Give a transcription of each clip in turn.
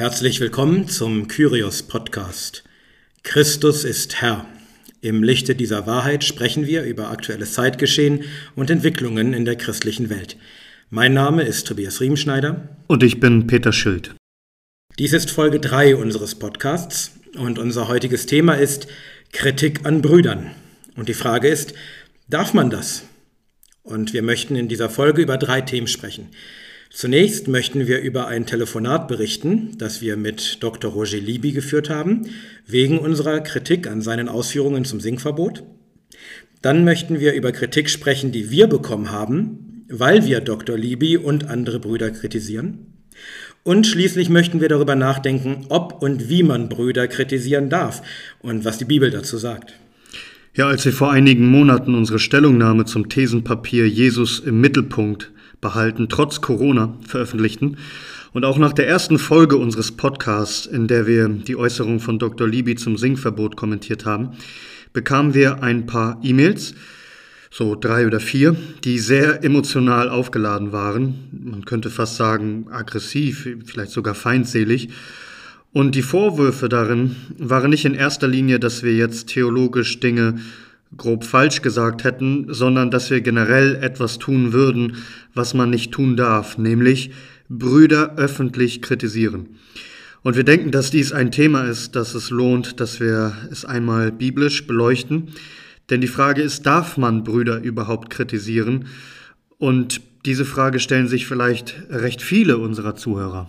Herzlich willkommen zum Kyrios Podcast. Christus ist Herr. Im Lichte dieser Wahrheit sprechen wir über aktuelles Zeitgeschehen und Entwicklungen in der christlichen Welt. Mein Name ist Tobias Riemschneider. Und ich bin Peter Schild. Dies ist Folge 3 unseres Podcasts und unser heutiges Thema ist Kritik an Brüdern. Und die Frage ist, darf man das? Und wir möchten in dieser Folge über drei Themen sprechen. Zunächst möchten wir über ein Telefonat berichten, das wir mit Dr. Roger Libby geführt haben, wegen unserer Kritik an seinen Ausführungen zum Singverbot. Dann möchten wir über Kritik sprechen, die wir bekommen haben, weil wir Dr. Libby und andere Brüder kritisieren. Und schließlich möchten wir darüber nachdenken, ob und wie man Brüder kritisieren darf und was die Bibel dazu sagt. Ja, als wir vor einigen Monaten unsere Stellungnahme zum Thesenpapier Jesus im Mittelpunkt behalten, trotz Corona veröffentlichten. Und auch nach der ersten Folge unseres Podcasts, in der wir die Äußerung von Dr. Libby zum Singverbot kommentiert haben, bekamen wir ein paar E-Mails, so drei oder vier, die sehr emotional aufgeladen waren. Man könnte fast sagen aggressiv, vielleicht sogar feindselig. Und die Vorwürfe darin waren nicht in erster Linie, dass wir jetzt theologisch Dinge grob falsch gesagt hätten, sondern dass wir generell etwas tun würden, was man nicht tun darf, nämlich Brüder öffentlich kritisieren. Und wir denken, dass dies ein Thema ist, dass es lohnt, dass wir es einmal biblisch beleuchten. Denn die Frage ist, darf man Brüder überhaupt kritisieren? Und diese Frage stellen sich vielleicht recht viele unserer Zuhörer.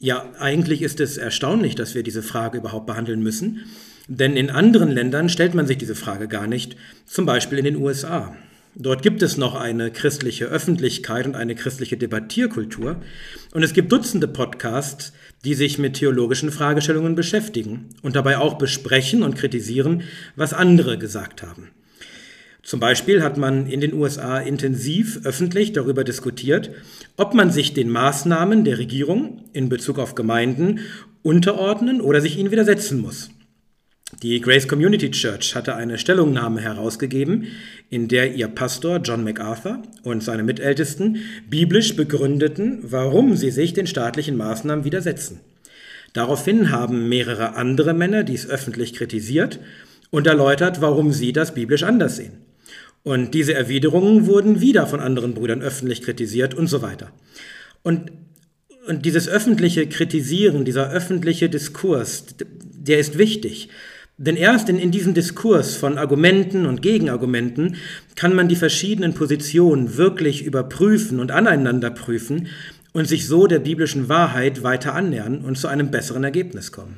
Ja, eigentlich ist es erstaunlich, dass wir diese Frage überhaupt behandeln müssen. Denn in anderen Ländern stellt man sich diese Frage gar nicht, zum Beispiel in den USA. Dort gibt es noch eine christliche Öffentlichkeit und eine christliche Debattierkultur. Und es gibt Dutzende Podcasts, die sich mit theologischen Fragestellungen beschäftigen und dabei auch besprechen und kritisieren, was andere gesagt haben. Zum Beispiel hat man in den USA intensiv öffentlich darüber diskutiert, ob man sich den Maßnahmen der Regierung in Bezug auf Gemeinden unterordnen oder sich ihnen widersetzen muss. Die Grace Community Church hatte eine Stellungnahme herausgegeben, in der ihr Pastor John MacArthur und seine Mitältesten biblisch begründeten, warum sie sich den staatlichen Maßnahmen widersetzen. Daraufhin haben mehrere andere Männer dies öffentlich kritisiert und erläutert, warum sie das biblisch anders sehen. Und diese Erwiderungen wurden wieder von anderen Brüdern öffentlich kritisiert und so weiter. Und, und dieses öffentliche Kritisieren, dieser öffentliche Diskurs, der ist wichtig. Denn erst in, in diesem Diskurs von Argumenten und Gegenargumenten kann man die verschiedenen Positionen wirklich überprüfen und aneinander prüfen und sich so der biblischen Wahrheit weiter annähern und zu einem besseren Ergebnis kommen.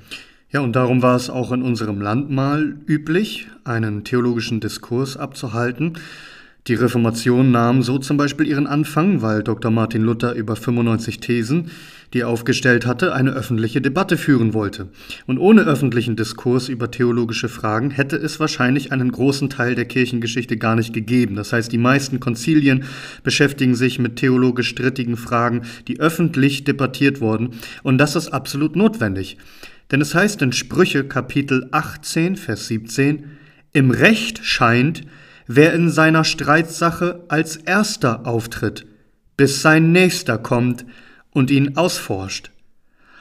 Ja, und darum war es auch in unserem Land mal üblich, einen theologischen Diskurs abzuhalten, die Reformation nahm so zum Beispiel ihren Anfang, weil Dr. Martin Luther über 95 Thesen, die er aufgestellt hatte, eine öffentliche Debatte führen wollte. Und ohne öffentlichen Diskurs über theologische Fragen hätte es wahrscheinlich einen großen Teil der Kirchengeschichte gar nicht gegeben. Das heißt, die meisten Konzilien beschäftigen sich mit theologisch strittigen Fragen, die öffentlich debattiert wurden. Und das ist absolut notwendig. Denn es heißt in Sprüche Kapitel 18, Vers 17, im Recht scheint, wer in seiner Streitsache als erster auftritt, bis sein Nächster kommt und ihn ausforscht.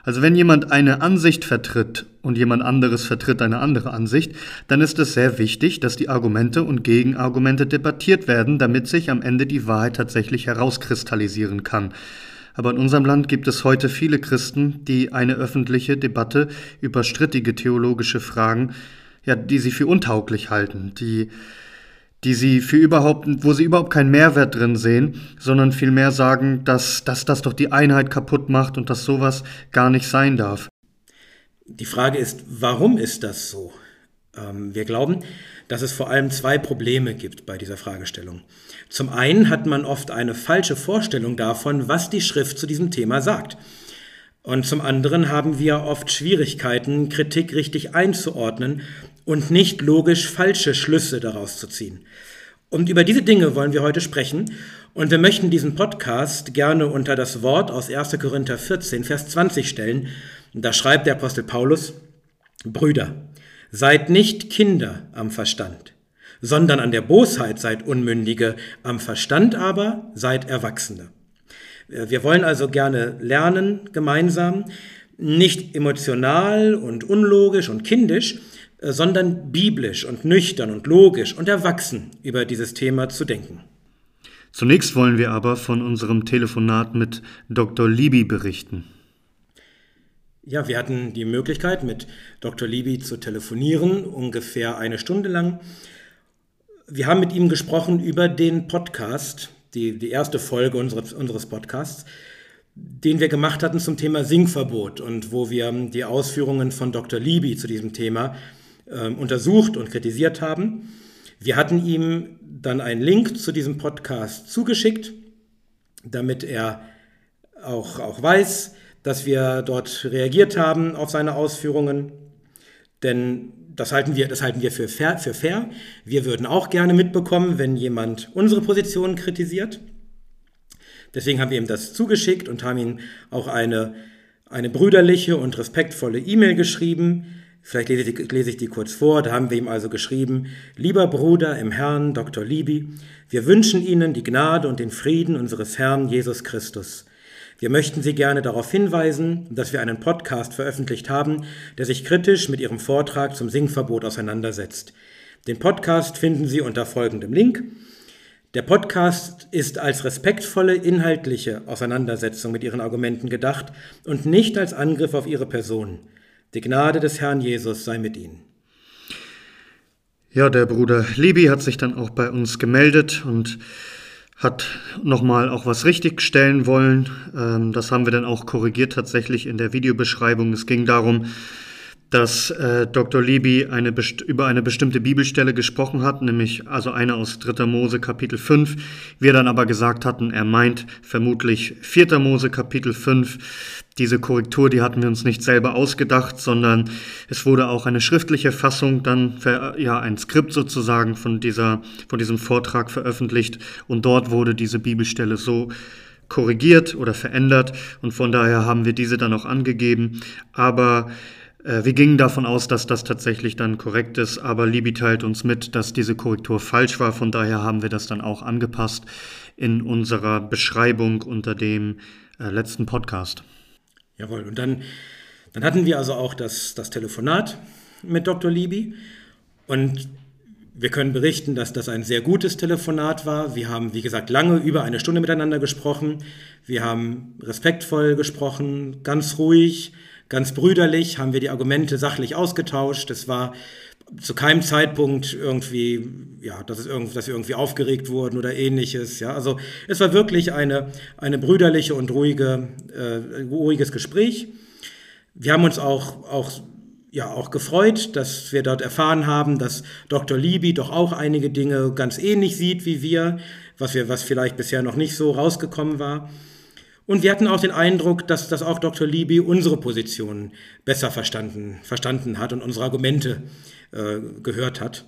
Also wenn jemand eine Ansicht vertritt und jemand anderes vertritt eine andere Ansicht, dann ist es sehr wichtig, dass die Argumente und Gegenargumente debattiert werden, damit sich am Ende die Wahrheit tatsächlich herauskristallisieren kann. Aber in unserem Land gibt es heute viele Christen, die eine öffentliche Debatte über strittige theologische Fragen, ja, die sie für untauglich halten, die die sie für überhaupt, wo sie überhaupt keinen Mehrwert drin sehen, sondern vielmehr sagen, dass, dass das doch die Einheit kaputt macht und dass sowas gar nicht sein darf. Die Frage ist, warum ist das so? Ähm, wir glauben, dass es vor allem zwei Probleme gibt bei dieser Fragestellung. Zum einen hat man oft eine falsche Vorstellung davon, was die Schrift zu diesem Thema sagt. Und zum anderen haben wir oft Schwierigkeiten, Kritik richtig einzuordnen und nicht logisch falsche Schlüsse daraus zu ziehen. Und über diese Dinge wollen wir heute sprechen. Und wir möchten diesen Podcast gerne unter das Wort aus 1. Korinther 14, Vers 20 stellen. Da schreibt der Apostel Paulus, Brüder, seid nicht Kinder am Verstand, sondern an der Bosheit seid Unmündige, am Verstand aber seid Erwachsene. Wir wollen also gerne lernen gemeinsam, nicht emotional und unlogisch und kindisch, äh, sondern biblisch und nüchtern und logisch und erwachsen über dieses Thema zu denken. Zunächst wollen wir aber von unserem Telefonat mit Dr. Libby berichten. Ja, wir hatten die Möglichkeit, mit Dr. Libby zu telefonieren, ungefähr eine Stunde lang. Wir haben mit ihm gesprochen über den Podcast, die, die erste Folge unseres, unseres Podcasts, den wir gemacht hatten zum Thema Singverbot und wo wir die Ausführungen von Dr. Libby zu diesem Thema äh, untersucht und kritisiert haben. Wir hatten ihm dann einen Link zu diesem Podcast zugeschickt, damit er auch, auch weiß, dass wir dort reagiert haben auf seine Ausführungen. Denn das halten wir, das halten wir für, fair, für fair. Wir würden auch gerne mitbekommen, wenn jemand unsere Position kritisiert. Deswegen haben wir ihm das zugeschickt und haben ihm auch eine, eine brüderliche und respektvolle E-Mail geschrieben, Vielleicht lese ich, lese ich, die kurz vor. Da haben wir ihm also geschrieben, lieber Bruder im Herrn, Dr. Liby, wir wünschen Ihnen die Gnade und den Frieden unseres Herrn Jesus Christus. Wir möchten Sie gerne darauf hinweisen, dass wir einen Podcast veröffentlicht haben, der sich kritisch mit Ihrem Vortrag zum Singverbot auseinandersetzt. Den Podcast finden Sie unter folgendem Link. Der Podcast ist als respektvolle inhaltliche Auseinandersetzung mit Ihren Argumenten gedacht und nicht als Angriff auf Ihre Person. Die Gnade des Herrn Jesus sei mit Ihnen. Ja, der Bruder Libi hat sich dann auch bei uns gemeldet und hat nochmal auch was richtigstellen wollen. Ähm, das haben wir dann auch korrigiert tatsächlich in der Videobeschreibung. Es ging darum, dass äh, Dr. Libby eine über eine bestimmte Bibelstelle gesprochen hat, nämlich also eine aus 3. Mose Kapitel 5. Wir dann aber gesagt hatten, er meint vermutlich 4. Mose Kapitel 5 diese Korrektur, die hatten wir uns nicht selber ausgedacht, sondern es wurde auch eine schriftliche Fassung, dann ja ein Skript sozusagen von dieser von diesem Vortrag veröffentlicht und dort wurde diese Bibelstelle so korrigiert oder verändert und von daher haben wir diese dann auch angegeben, aber wir gingen davon aus, dass das tatsächlich dann korrekt ist, aber Libi teilt uns mit, dass diese Korrektur falsch war. Von daher haben wir das dann auch angepasst in unserer Beschreibung unter dem äh, letzten Podcast. Jawohl, und dann, dann hatten wir also auch das, das Telefonat mit Dr. Liby und wir können berichten, dass das ein sehr gutes Telefonat war. Wir haben, wie gesagt, lange über eine Stunde miteinander gesprochen. Wir haben respektvoll gesprochen, ganz ruhig, ganz brüderlich, haben wir die Argumente sachlich ausgetauscht. Es war zu keinem Zeitpunkt irgendwie, ja, dass, es irgendwie, dass wir irgendwie aufgeregt wurden oder ähnliches. Ja, also es war wirklich eine, eine brüderliche und ruhige, äh, ruhiges Gespräch. Wir haben uns auch, auch, ja, auch gefreut, dass wir dort erfahren haben, dass Dr. Libby doch auch einige Dinge ganz ähnlich sieht wie wir, was wir, was vielleicht bisher noch nicht so rausgekommen war. Und wir hatten auch den Eindruck, dass, dass auch Dr. Libby unsere Position besser verstanden, verstanden hat und unsere Argumente äh, gehört hat.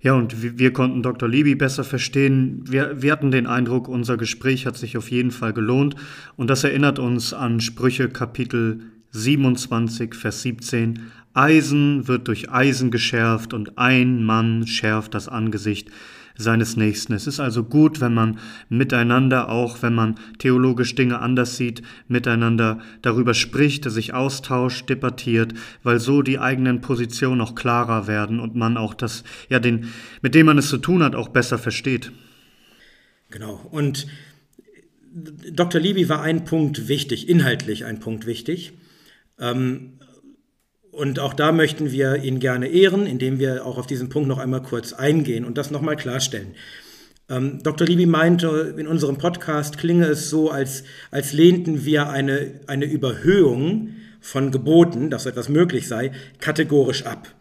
Ja, und wir konnten Dr. Libby besser verstehen. Wir, wir hatten den Eindruck, unser Gespräch hat sich auf jeden Fall gelohnt. Und das erinnert uns an Sprüche Kapitel 27, Vers 17. Eisen wird durch Eisen geschärft und ein Mann schärft das Angesicht seines Nächsten. Es ist also gut, wenn man miteinander, auch wenn man theologisch Dinge anders sieht, miteinander darüber spricht, sich austauscht, debattiert, weil so die eigenen Positionen auch klarer werden und man auch das, ja, den, mit dem man es zu tun hat, auch besser versteht. Genau. Und Dr. Libby war ein Punkt wichtig, inhaltlich ein Punkt wichtig. Ähm, und auch da möchten wir ihn gerne ehren, indem wir auch auf diesen Punkt noch einmal kurz eingehen und das nochmal klarstellen. Ähm, Dr. Libby meinte, in unserem Podcast klinge es so, als, als lehnten wir eine, eine Überhöhung von Geboten, dass so etwas möglich sei, kategorisch ab.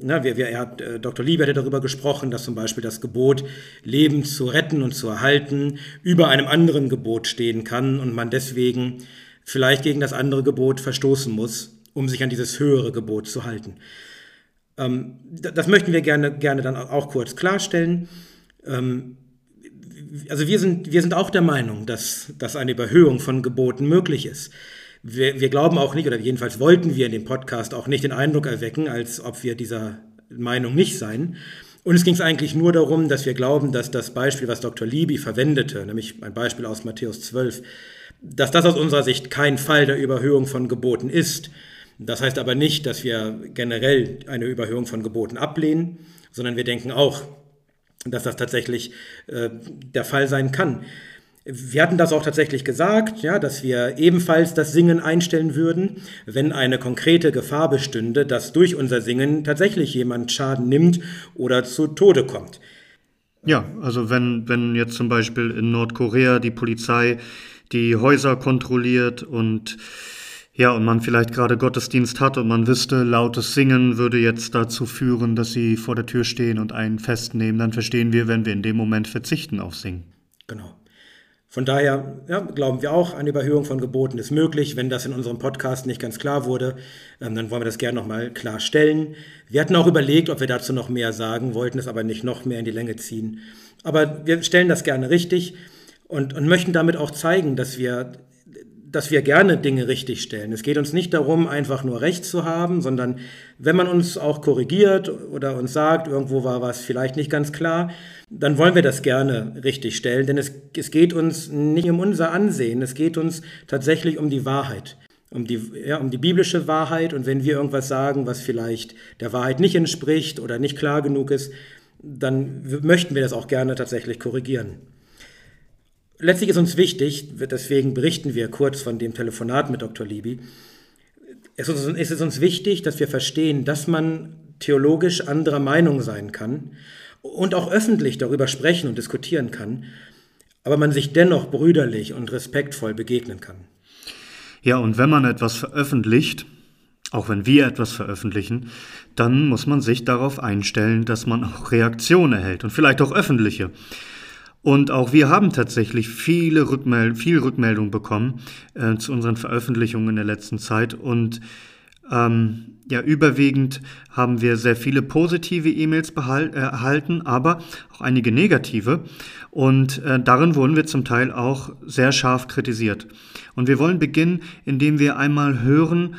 Na, wir, wir, er hat, äh, Dr. Liebe hatte darüber gesprochen, dass zum Beispiel das Gebot, Leben zu retten und zu erhalten, über einem anderen Gebot stehen kann und man deswegen vielleicht gegen das andere Gebot verstoßen muss um sich an dieses höhere Gebot zu halten. Ähm, das möchten wir gerne, gerne dann auch kurz klarstellen. Ähm, also wir sind, wir sind auch der Meinung, dass, dass eine Überhöhung von Geboten möglich ist. Wir, wir glauben auch nicht, oder jedenfalls wollten wir in dem Podcast auch nicht den Eindruck erwecken, als ob wir dieser Meinung nicht seien. Und es ging es eigentlich nur darum, dass wir glauben, dass das Beispiel, was Dr. Libby verwendete, nämlich ein Beispiel aus Matthäus 12, Dass das aus unserer Sicht kein Fall der Überhöhung von Geboten ist, das heißt aber nicht, dass wir generell eine Überhöhung von Geboten ablehnen, sondern wir denken auch, dass das tatsächlich äh, der Fall sein kann. Wir hatten das auch tatsächlich gesagt, ja, dass wir ebenfalls das Singen einstellen würden, wenn eine konkrete Gefahr bestünde, dass durch unser Singen tatsächlich jemand Schaden nimmt oder zu Tode kommt. Ja, also wenn, wenn jetzt zum Beispiel in Nordkorea die Polizei die Häuser kontrolliert und ja, und man vielleicht gerade Gottesdienst hat und man wüsste, lautes Singen würde jetzt dazu führen, dass sie vor der Tür stehen und einen festnehmen, dann verstehen wir, wenn wir in dem Moment verzichten auf Singen. Genau. Von daher ja, glauben wir auch, eine Überhöhung von Geboten ist möglich. Wenn das in unserem Podcast nicht ganz klar wurde, ähm, dann wollen wir das gerne nochmal klarstellen. Wir hatten auch überlegt, ob wir dazu noch mehr sagen, wollten es aber nicht noch mehr in die Länge ziehen. Aber wir stellen das gerne richtig und, und möchten damit auch zeigen, dass wir dass wir gerne Dinge richtig stellen. Es geht uns nicht darum, einfach nur Recht zu haben, sondern wenn man uns auch korrigiert oder uns sagt, irgendwo war was vielleicht nicht ganz klar, dann wollen wir das gerne richtig stellen, denn es, es geht uns nicht um unser Ansehen, es geht uns tatsächlich um die Wahrheit. Um die, ja, um die biblische Wahrheit und wenn wir irgendwas sagen, was vielleicht der Wahrheit nicht entspricht oder nicht klar genug ist, dann möchten wir das auch gerne tatsächlich korrigieren letztlich ist uns wichtig, deswegen berichten wir kurz von dem Telefonat mit Dr. Libby, es ist uns wichtig, dass wir verstehen, dass man theologisch anderer Meinung sein kann und auch öffentlich darüber sprechen und diskutieren kann, aber man sich dennoch brüderlich und respektvoll begegnen kann. Ja, und wenn man etwas veröffentlicht, auch wenn wir etwas veröffentlichen, dann muss man sich darauf einstellen, dass man auch Reaktionen erhält und vielleicht auch öffentliche. Und auch wir haben tatsächlich viele Rückmeld viel Rückmeldung bekommen äh, zu unseren Veröffentlichungen in der letzten Zeit. Und ähm, ja, überwiegend haben wir sehr viele positive E-Mails äh, erhalten, aber auch einige negative. Und äh, darin wurden wir zum Teil auch sehr scharf kritisiert. Und wir wollen beginnen, indem wir einmal hören,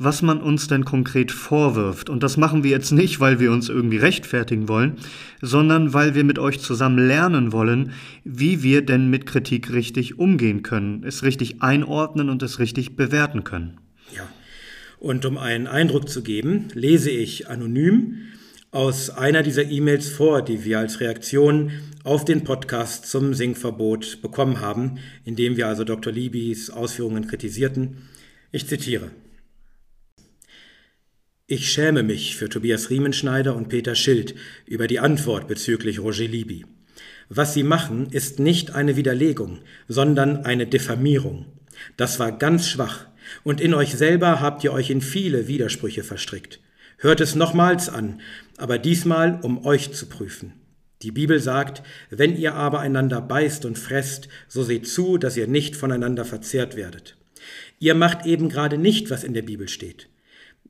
was man uns denn konkret vorwirft. Und das machen wir jetzt nicht, weil wir uns irgendwie rechtfertigen wollen, sondern weil wir mit euch zusammen lernen wollen, wie wir denn mit Kritik richtig umgehen können, es richtig einordnen und es richtig bewerten können. Ja, und um einen Eindruck zu geben, lese ich anonym aus einer dieser E-Mails vor, die wir als Reaktion auf den Podcast zum Singverbot bekommen haben, indem wir also Dr. Libys Ausführungen kritisierten. Ich zitiere. Ich schäme mich für Tobias Riemenschneider und Peter Schild über die Antwort bezüglich Roger Libby. Was sie machen, ist nicht eine Widerlegung, sondern eine Diffamierung. Das war ganz schwach, und in euch selber habt ihr euch in viele Widersprüche verstrickt. Hört es nochmals an, aber diesmal um euch zu prüfen. Die Bibel sagt, wenn ihr aber einander beißt und fresst, so seht zu, dass ihr nicht voneinander verzehrt werdet. Ihr macht eben gerade nicht, was in der Bibel steht.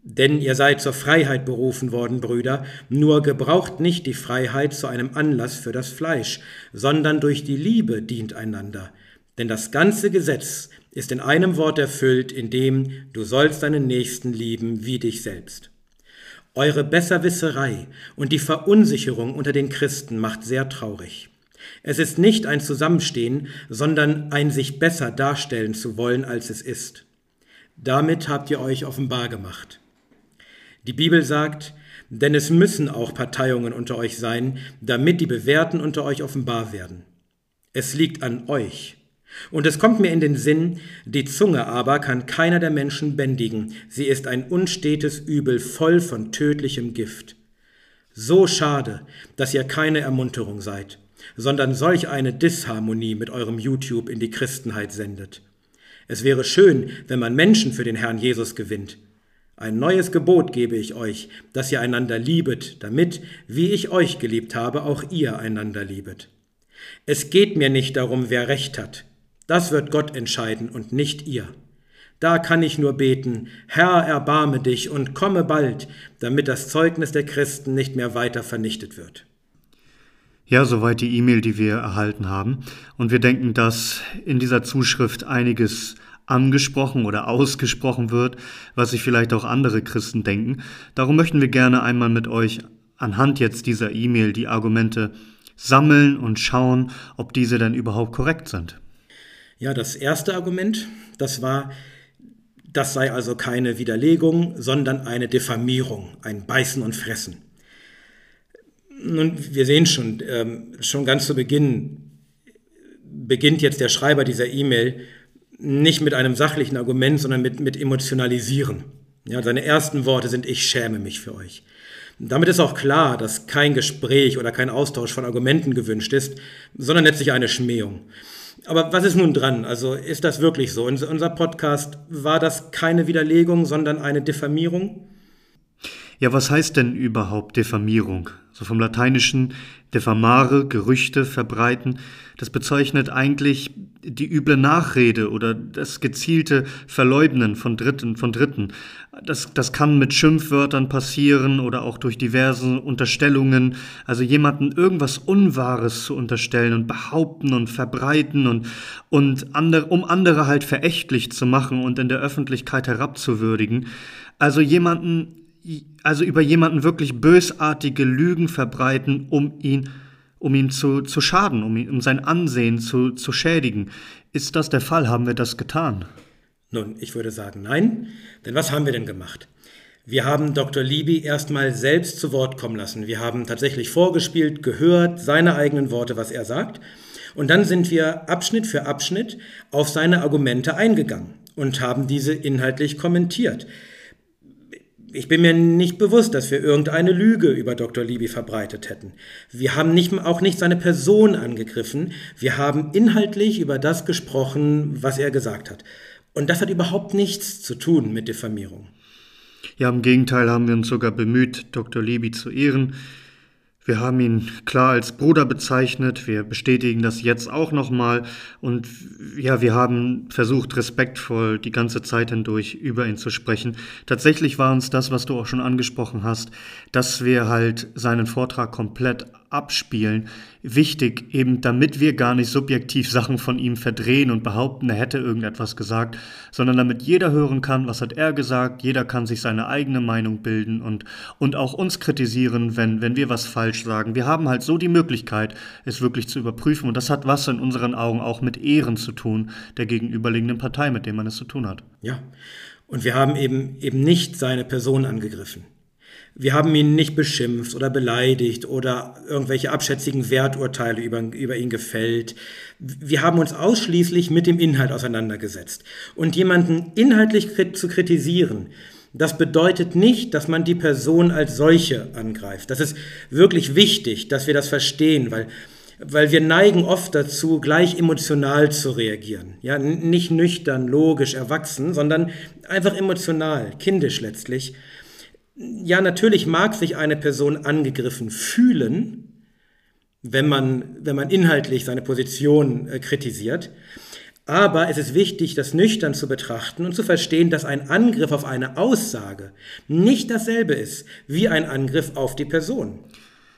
Denn ihr seid zur Freiheit berufen worden, Brüder, nur gebraucht nicht die Freiheit zu einem Anlass für das Fleisch, sondern durch die Liebe dient einander. Denn das ganze Gesetz ist in einem Wort erfüllt, in dem du sollst deinen Nächsten lieben wie dich selbst. Eure Besserwisserei und die Verunsicherung unter den Christen macht sehr traurig. Es ist nicht ein Zusammenstehen, sondern ein sich besser darstellen zu wollen, als es ist. Damit habt ihr euch offenbar gemacht. Die Bibel sagt, denn es müssen auch Parteiungen unter euch sein, damit die Bewährten unter euch offenbar werden. Es liegt an euch. Und es kommt mir in den Sinn, die Zunge aber kann keiner der Menschen bändigen, sie ist ein unstetes Übel voll von tödlichem Gift. So schade, dass ihr keine Ermunterung seid, sondern solch eine Disharmonie mit eurem YouTube in die Christenheit sendet. Es wäre schön, wenn man Menschen für den Herrn Jesus gewinnt, ein neues Gebot gebe ich euch, dass ihr einander liebet, damit, wie ich euch geliebt habe, auch ihr einander liebet. Es geht mir nicht darum, wer recht hat. Das wird Gott entscheiden und nicht ihr. Da kann ich nur beten, Herr, erbarme dich und komme bald, damit das Zeugnis der Christen nicht mehr weiter vernichtet wird. Ja, soweit die E-Mail, die wir erhalten haben. Und wir denken, dass in dieser Zuschrift einiges angesprochen oder ausgesprochen wird, was sich vielleicht auch andere Christen denken. Darum möchten wir gerne einmal mit euch anhand jetzt dieser E-Mail die Argumente sammeln und schauen, ob diese denn überhaupt korrekt sind. Ja, das erste Argument, das war, das sei also keine Widerlegung, sondern eine Diffamierung, ein Beißen und Fressen. Nun, wir sehen schon, ähm, schon ganz zu Beginn beginnt jetzt der Schreiber dieser E-Mail nicht mit einem sachlichen Argument, sondern mit, mit Emotionalisieren. Ja, seine ersten Worte sind, ich schäme mich für euch. Damit ist auch klar, dass kein Gespräch oder kein Austausch von Argumenten gewünscht ist, sondern letztlich eine Schmähung. Aber was ist nun dran? Also ist das wirklich so? In unser Podcast war das keine Widerlegung, sondern eine Diffamierung? Ja, was heißt denn überhaupt Diffamierung? So vom Lateinischen diffamare, Gerüchte verbreiten. Das bezeichnet eigentlich die üble Nachrede oder das gezielte Verleugnen von Dritten, von Dritten. Das, das kann mit Schimpfwörtern passieren oder auch durch diverse Unterstellungen. Also jemanden irgendwas Unwahres zu unterstellen und behaupten und verbreiten und, und andere, um andere halt verächtlich zu machen und in der Öffentlichkeit herabzuwürdigen. Also jemanden also über jemanden wirklich bösartige Lügen verbreiten, um ihn, um ihm zu, zu schaden, um, ihn, um sein Ansehen zu, zu schädigen. Ist das der Fall? Haben wir das getan? Nun, ich würde sagen nein, denn was haben wir denn gemacht? Wir haben Dr. Libby erstmal selbst zu Wort kommen lassen. Wir haben tatsächlich vorgespielt, gehört, seine eigenen Worte, was er sagt. Und dann sind wir Abschnitt für Abschnitt auf seine Argumente eingegangen und haben diese inhaltlich kommentiert ich bin mir nicht bewusst, dass wir irgendeine Lüge über Dr. Libby verbreitet hätten. Wir haben nicht, auch nicht seine Person angegriffen. Wir haben inhaltlich über das gesprochen, was er gesagt hat. Und das hat überhaupt nichts zu tun mit Diffamierung. Ja, im Gegenteil haben wir uns sogar bemüht, Dr. Libby zu ehren. Wir haben ihn klar als Bruder bezeichnet, wir bestätigen das jetzt auch nochmal und ja, wir haben versucht, respektvoll die ganze Zeit hindurch über ihn zu sprechen. Tatsächlich war uns das, was du auch schon angesprochen hast, dass wir halt seinen Vortrag komplett abspielen, wichtig, eben damit wir gar nicht subjektiv Sachen von ihm verdrehen und behaupten, er hätte irgendetwas gesagt, sondern damit jeder hören kann, was hat er gesagt, jeder kann sich seine eigene Meinung bilden und, und auch uns kritisieren, wenn, wenn wir was falsch sagen. Wir haben halt so die Möglichkeit, es wirklich zu überprüfen und das hat was in unseren Augen auch mit Ehren zu tun, der gegenüberliegenden Partei, mit dem man es zu tun hat. Ja, und wir haben eben, eben nicht seine Person angegriffen. Wir haben ihn nicht beschimpft oder beleidigt oder irgendwelche abschätzigen Werturteile über, über ihn gefällt. Wir haben uns ausschließlich mit dem Inhalt auseinandergesetzt. Und jemanden inhaltlich zu kritisieren, das bedeutet nicht, dass man die Person als solche angreift. Das ist wirklich wichtig, dass wir das verstehen, weil, weil wir neigen oft dazu, gleich emotional zu reagieren. Ja, nicht nüchtern, logisch, erwachsen, sondern einfach emotional, kindisch letztlich ja, natürlich mag sich eine Person angegriffen fühlen, wenn man, wenn man inhaltlich seine Position äh, kritisiert. Aber es ist wichtig, das nüchtern zu betrachten und zu verstehen, dass ein Angriff auf eine Aussage nicht dasselbe ist wie ein Angriff auf die Person.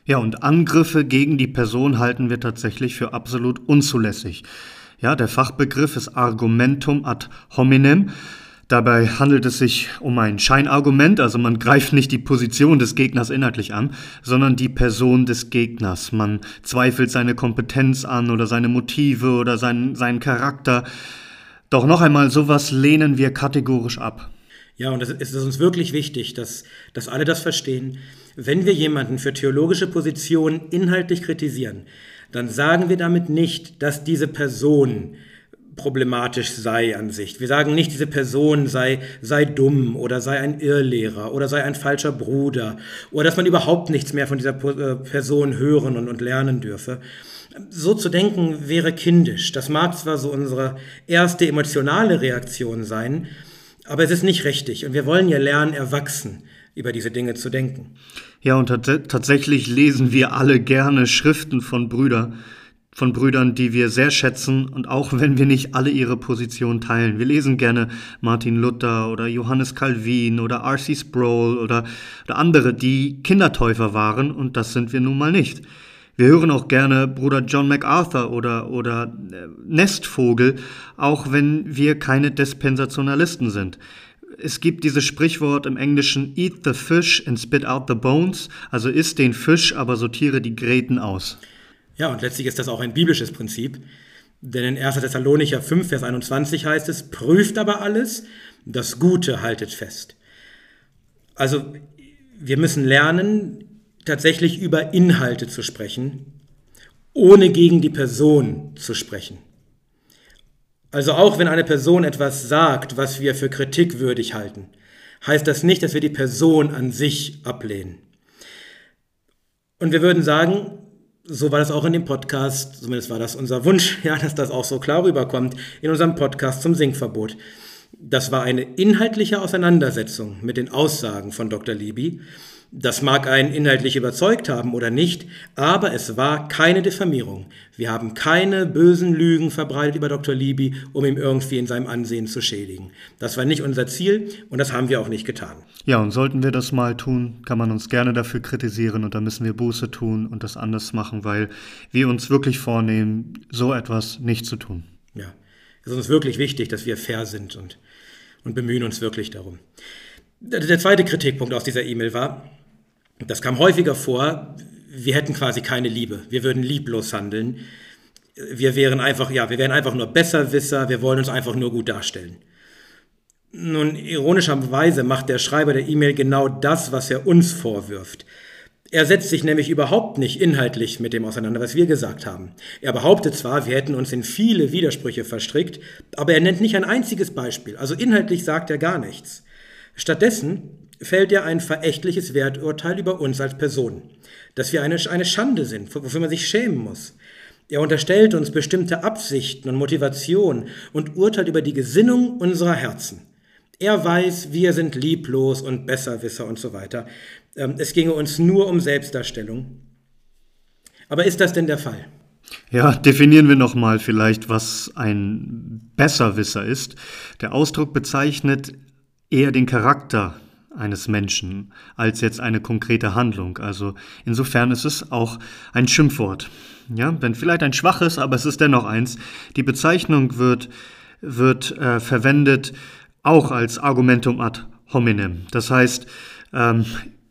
Ja, und Angriffe gegen die Person halten wir tatsächlich für absolut unzulässig. Ja, der Fachbegriff ist Argumentum ad hominem. Dabei handelt es sich um ein Scheinargument, also man greift nicht die Position des Gegners inhaltlich an, sondern die Person des Gegners. Man zweifelt seine Kompetenz an oder seine Motive oder seinen, seinen Charakter. Doch noch einmal, sowas lehnen wir kategorisch ab. Ja, und es ist uns wirklich wichtig, dass, dass alle das verstehen. Wenn wir jemanden für theologische Positionen inhaltlich kritisieren, dann sagen wir damit nicht, dass diese Person problematisch sei an sich. Wir sagen nicht, diese Person sei, sei dumm oder sei ein Irrlehrer oder sei ein falscher Bruder oder dass man überhaupt nichts mehr von dieser äh, Person hören und, und lernen dürfe. So zu denken wäre kindisch. Das mag zwar so unsere erste emotionale Reaktion sein, aber es ist nicht richtig. Und wir wollen ja lernen, erwachsen über diese Dinge zu denken. Ja, und tatsächlich lesen wir alle gerne Schriften von Brüdern von Brüdern, die wir sehr schätzen und auch wenn wir nicht alle ihre Position teilen. Wir lesen gerne Martin Luther oder Johannes Calvin oder R.C. Sproul oder, oder andere, die Kindertäufer waren und das sind wir nun mal nicht. Wir hören auch gerne Bruder John MacArthur oder, oder äh, Nestvogel, auch wenn wir keine Dispensationalisten sind. Es gibt dieses Sprichwort im Englischen Eat the fish and spit out the bones, also isst den Fisch, aber sortiere die Gräten aus. Ja, und letztlich ist das auch ein biblisches Prinzip. Denn in 1. Thessalonicher 5, Vers 21 heißt es, prüft aber alles, das Gute haltet fest. Also wir müssen lernen, tatsächlich über Inhalte zu sprechen, ohne gegen die Person zu sprechen. Also auch wenn eine Person etwas sagt, was wir für kritikwürdig halten, heißt das nicht, dass wir die Person an sich ablehnen. Und wir würden sagen, so war das auch in dem Podcast, zumindest war das unser Wunsch, ja, dass das auch so klar rüberkommt, in unserem Podcast zum Sinkverbot. Das war eine inhaltliche Auseinandersetzung mit den Aussagen von Dr. Libby. Das mag einen inhaltlich überzeugt haben oder nicht, aber es war keine Diffamierung. Wir haben keine bösen Lügen verbreitet über Dr. Libby, um ihm irgendwie in seinem Ansehen zu schädigen. Das war nicht unser Ziel und das haben wir auch nicht getan. Ja, und sollten wir das mal tun, kann man uns gerne dafür kritisieren und dann müssen wir Buße tun und das anders machen, weil wir uns wirklich vornehmen, so etwas nicht zu tun. Ja, es ist uns wirklich wichtig, dass wir fair sind und, und bemühen uns wirklich darum. Der zweite Kritikpunkt aus dieser E-Mail war, das kam häufiger vor, wir hätten quasi keine Liebe, wir würden lieblos handeln. Wir wären einfach, ja, wir wären einfach nur Besserwisser, wir wollen uns einfach nur gut darstellen. Nun, ironischerweise macht der Schreiber der E-Mail genau das, was er uns vorwirft. Er setzt sich nämlich überhaupt nicht inhaltlich mit dem auseinander, was wir gesagt haben. Er behauptet zwar, wir hätten uns in viele Widersprüche verstrickt, aber er nennt nicht ein einziges Beispiel. Also inhaltlich sagt er gar nichts. Stattdessen fällt er ein verächtliches Werturteil über uns als Person, dass wir eine, eine Schande sind, wofür man sich schämen muss. Er unterstellt uns bestimmte Absichten und Motivation und urteilt über die Gesinnung unserer Herzen. Er weiß, wir sind lieblos und Besserwisser und so weiter. Ähm, es ginge uns nur um Selbstdarstellung. Aber ist das denn der Fall? Ja, definieren wir nochmal vielleicht, was ein Besserwisser ist. Der Ausdruck bezeichnet eher den Charakter eines Menschen als jetzt eine konkrete Handlung. Also insofern ist es auch ein Schimpfwort. Ja, wenn vielleicht ein schwaches, aber es ist dennoch eins. Die Bezeichnung wird, wird äh, verwendet auch als Argumentum ad hominem. Das heißt, ähm,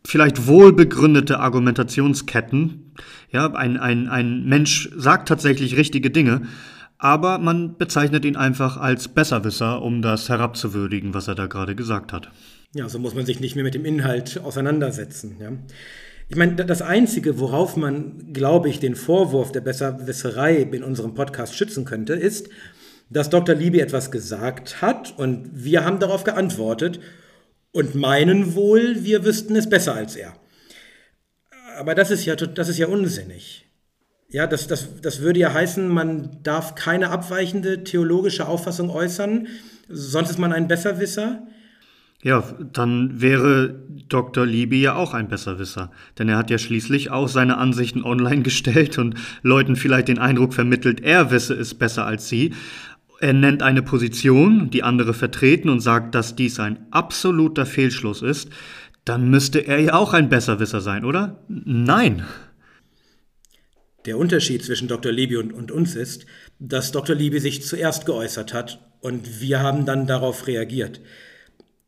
vielleicht wohlbegründete Argumentationsketten. Ja, ein, ein, ein Mensch sagt tatsächlich richtige Dinge, aber man bezeichnet ihn einfach als Besserwisser, um das herabzuwürdigen, was er da gerade gesagt hat. Ja, so muss man sich nicht mehr mit dem Inhalt auseinandersetzen. Ja. Ich meine, das Einzige, worauf man, glaube ich, den Vorwurf der Besserwisserei in unserem Podcast schützen könnte, ist, dass Dr. Liebe etwas gesagt hat und wir haben darauf geantwortet und meinen wohl, wir wüssten es besser als er. Aber das ist ja, das ist ja unsinnig. Ja, das, das, das würde ja heißen, man darf keine abweichende theologische Auffassung äußern, sonst ist man ein Besserwisser. Ja, dann wäre Dr. Liebe ja auch ein Besserwisser, denn er hat ja schließlich auch seine Ansichten online gestellt und Leuten vielleicht den Eindruck vermittelt, er wisse es besser als sie. Er nennt eine Position, die andere vertreten und sagt, dass dies ein absoluter Fehlschluss ist. Dann müsste er ja auch ein Besserwisser sein, oder? Nein. Der Unterschied zwischen Dr. Libby und, und, uns ist, dass Dr. Libby sich zuerst geäußert hat und wir haben dann darauf reagiert.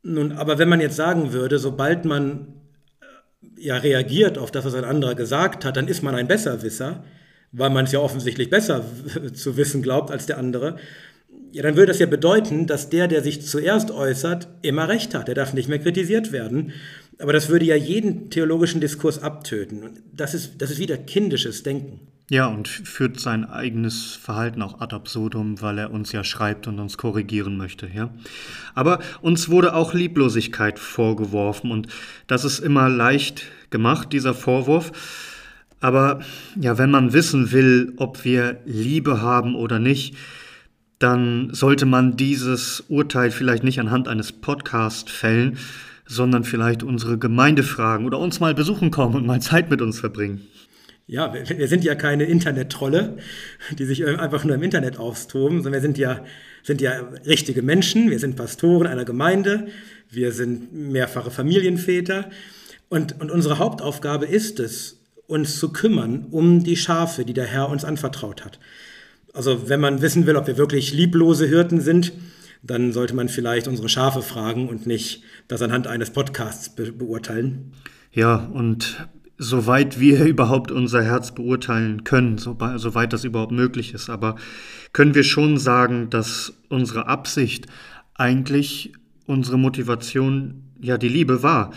Nun, aber wenn man jetzt sagen würde, sobald man äh, ja reagiert auf das, was ein anderer gesagt hat, dann ist man ein Besserwisser, weil man es ja offensichtlich besser zu wissen glaubt als der andere, ja, dann würde das ja bedeuten, dass der, der sich zuerst äußert, immer recht hat. Der darf nicht mehr kritisiert werden. Aber das würde ja jeden theologischen Diskurs abtöten. Das ist, das ist wieder kindisches Denken. Ja, und führt sein eigenes Verhalten auch ad absurdum, weil er uns ja schreibt und uns korrigieren möchte, ja. Aber uns wurde auch Lieblosigkeit vorgeworfen und das ist immer leicht gemacht, dieser Vorwurf. Aber ja, wenn man wissen will, ob wir Liebe haben oder nicht, dann sollte man dieses Urteil vielleicht nicht anhand eines Podcasts fällen, sondern vielleicht unsere Gemeinde fragen oder uns mal besuchen kommen und mal Zeit mit uns verbringen. Ja, wir, wir sind ja keine Internet-Trolle, die sich einfach nur im Internet austoben, sondern wir sind ja, sind ja richtige Menschen. Wir sind Pastoren einer Gemeinde. Wir sind mehrfache Familienväter. Und, und unsere Hauptaufgabe ist es, uns zu kümmern um die Schafe, die der Herr uns anvertraut hat. Also wenn man wissen will, ob wir wirklich lieblose Hirten sind, dann sollte man vielleicht unsere Schafe fragen und nicht das anhand eines Podcasts be beurteilen. Ja, und soweit wir überhaupt unser Herz beurteilen können, soweit das überhaupt möglich ist. Aber können wir schon sagen, dass unsere Absicht eigentlich unsere Motivation ja die Liebe war.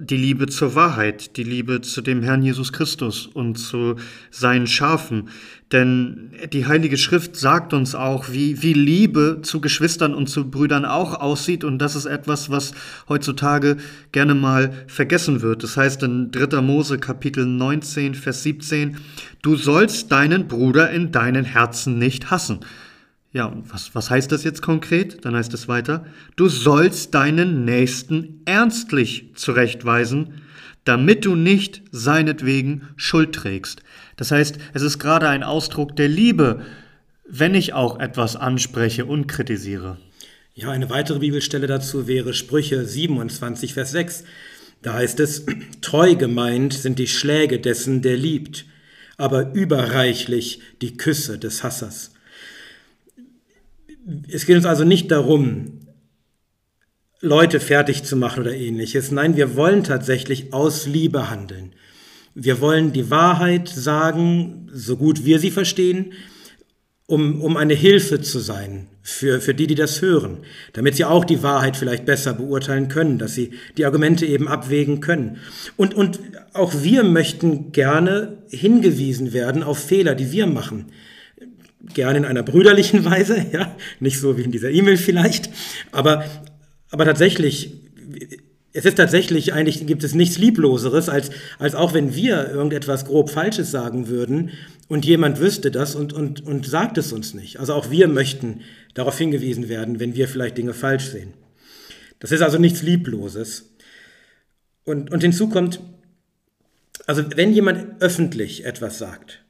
Die Liebe zur Wahrheit, die Liebe zu dem Herrn Jesus Christus und zu seinen Schafen. Denn die Heilige Schrift sagt uns auch, wie, wie Liebe zu Geschwistern und zu Brüdern auch aussieht. Und das ist etwas, was heutzutage gerne mal vergessen wird. Das heißt in 3. Mose Kapitel 19, Vers 17, du sollst deinen Bruder in deinen Herzen nicht hassen. Ja, und was, was heißt das jetzt konkret? Dann heißt es weiter, du sollst deinen Nächsten ernstlich zurechtweisen, damit du nicht seinetwegen Schuld trägst. Das heißt, es ist gerade ein Ausdruck der Liebe, wenn ich auch etwas anspreche und kritisiere. Ja, eine weitere Bibelstelle dazu wäre Sprüche 27, Vers 6. Da heißt es, treu gemeint sind die Schläge dessen, der liebt, aber überreichlich die Küsse des Hassers. Es geht uns also nicht darum, Leute fertig zu machen oder ähnliches. Nein, wir wollen tatsächlich aus Liebe handeln. Wir wollen die Wahrheit sagen, so gut wir sie verstehen, um, um eine Hilfe zu sein für, für die, die das hören, damit sie auch die Wahrheit vielleicht besser beurteilen können, dass sie die Argumente eben abwägen können. Und, und auch wir möchten gerne hingewiesen werden auf Fehler, die wir machen gerne in einer brüderlichen Weise, ja, nicht so wie in dieser E-Mail vielleicht, aber, aber tatsächlich, es ist tatsächlich, eigentlich gibt es nichts Liebloseres, als, als auch wenn wir irgendetwas grob Falsches sagen würden und jemand wüsste das und, und, und sagt es uns nicht. Also auch wir möchten darauf hingewiesen werden, wenn wir vielleicht Dinge falsch sehen. Das ist also nichts Liebloses. Und, und hinzu kommt, also wenn jemand öffentlich etwas sagt,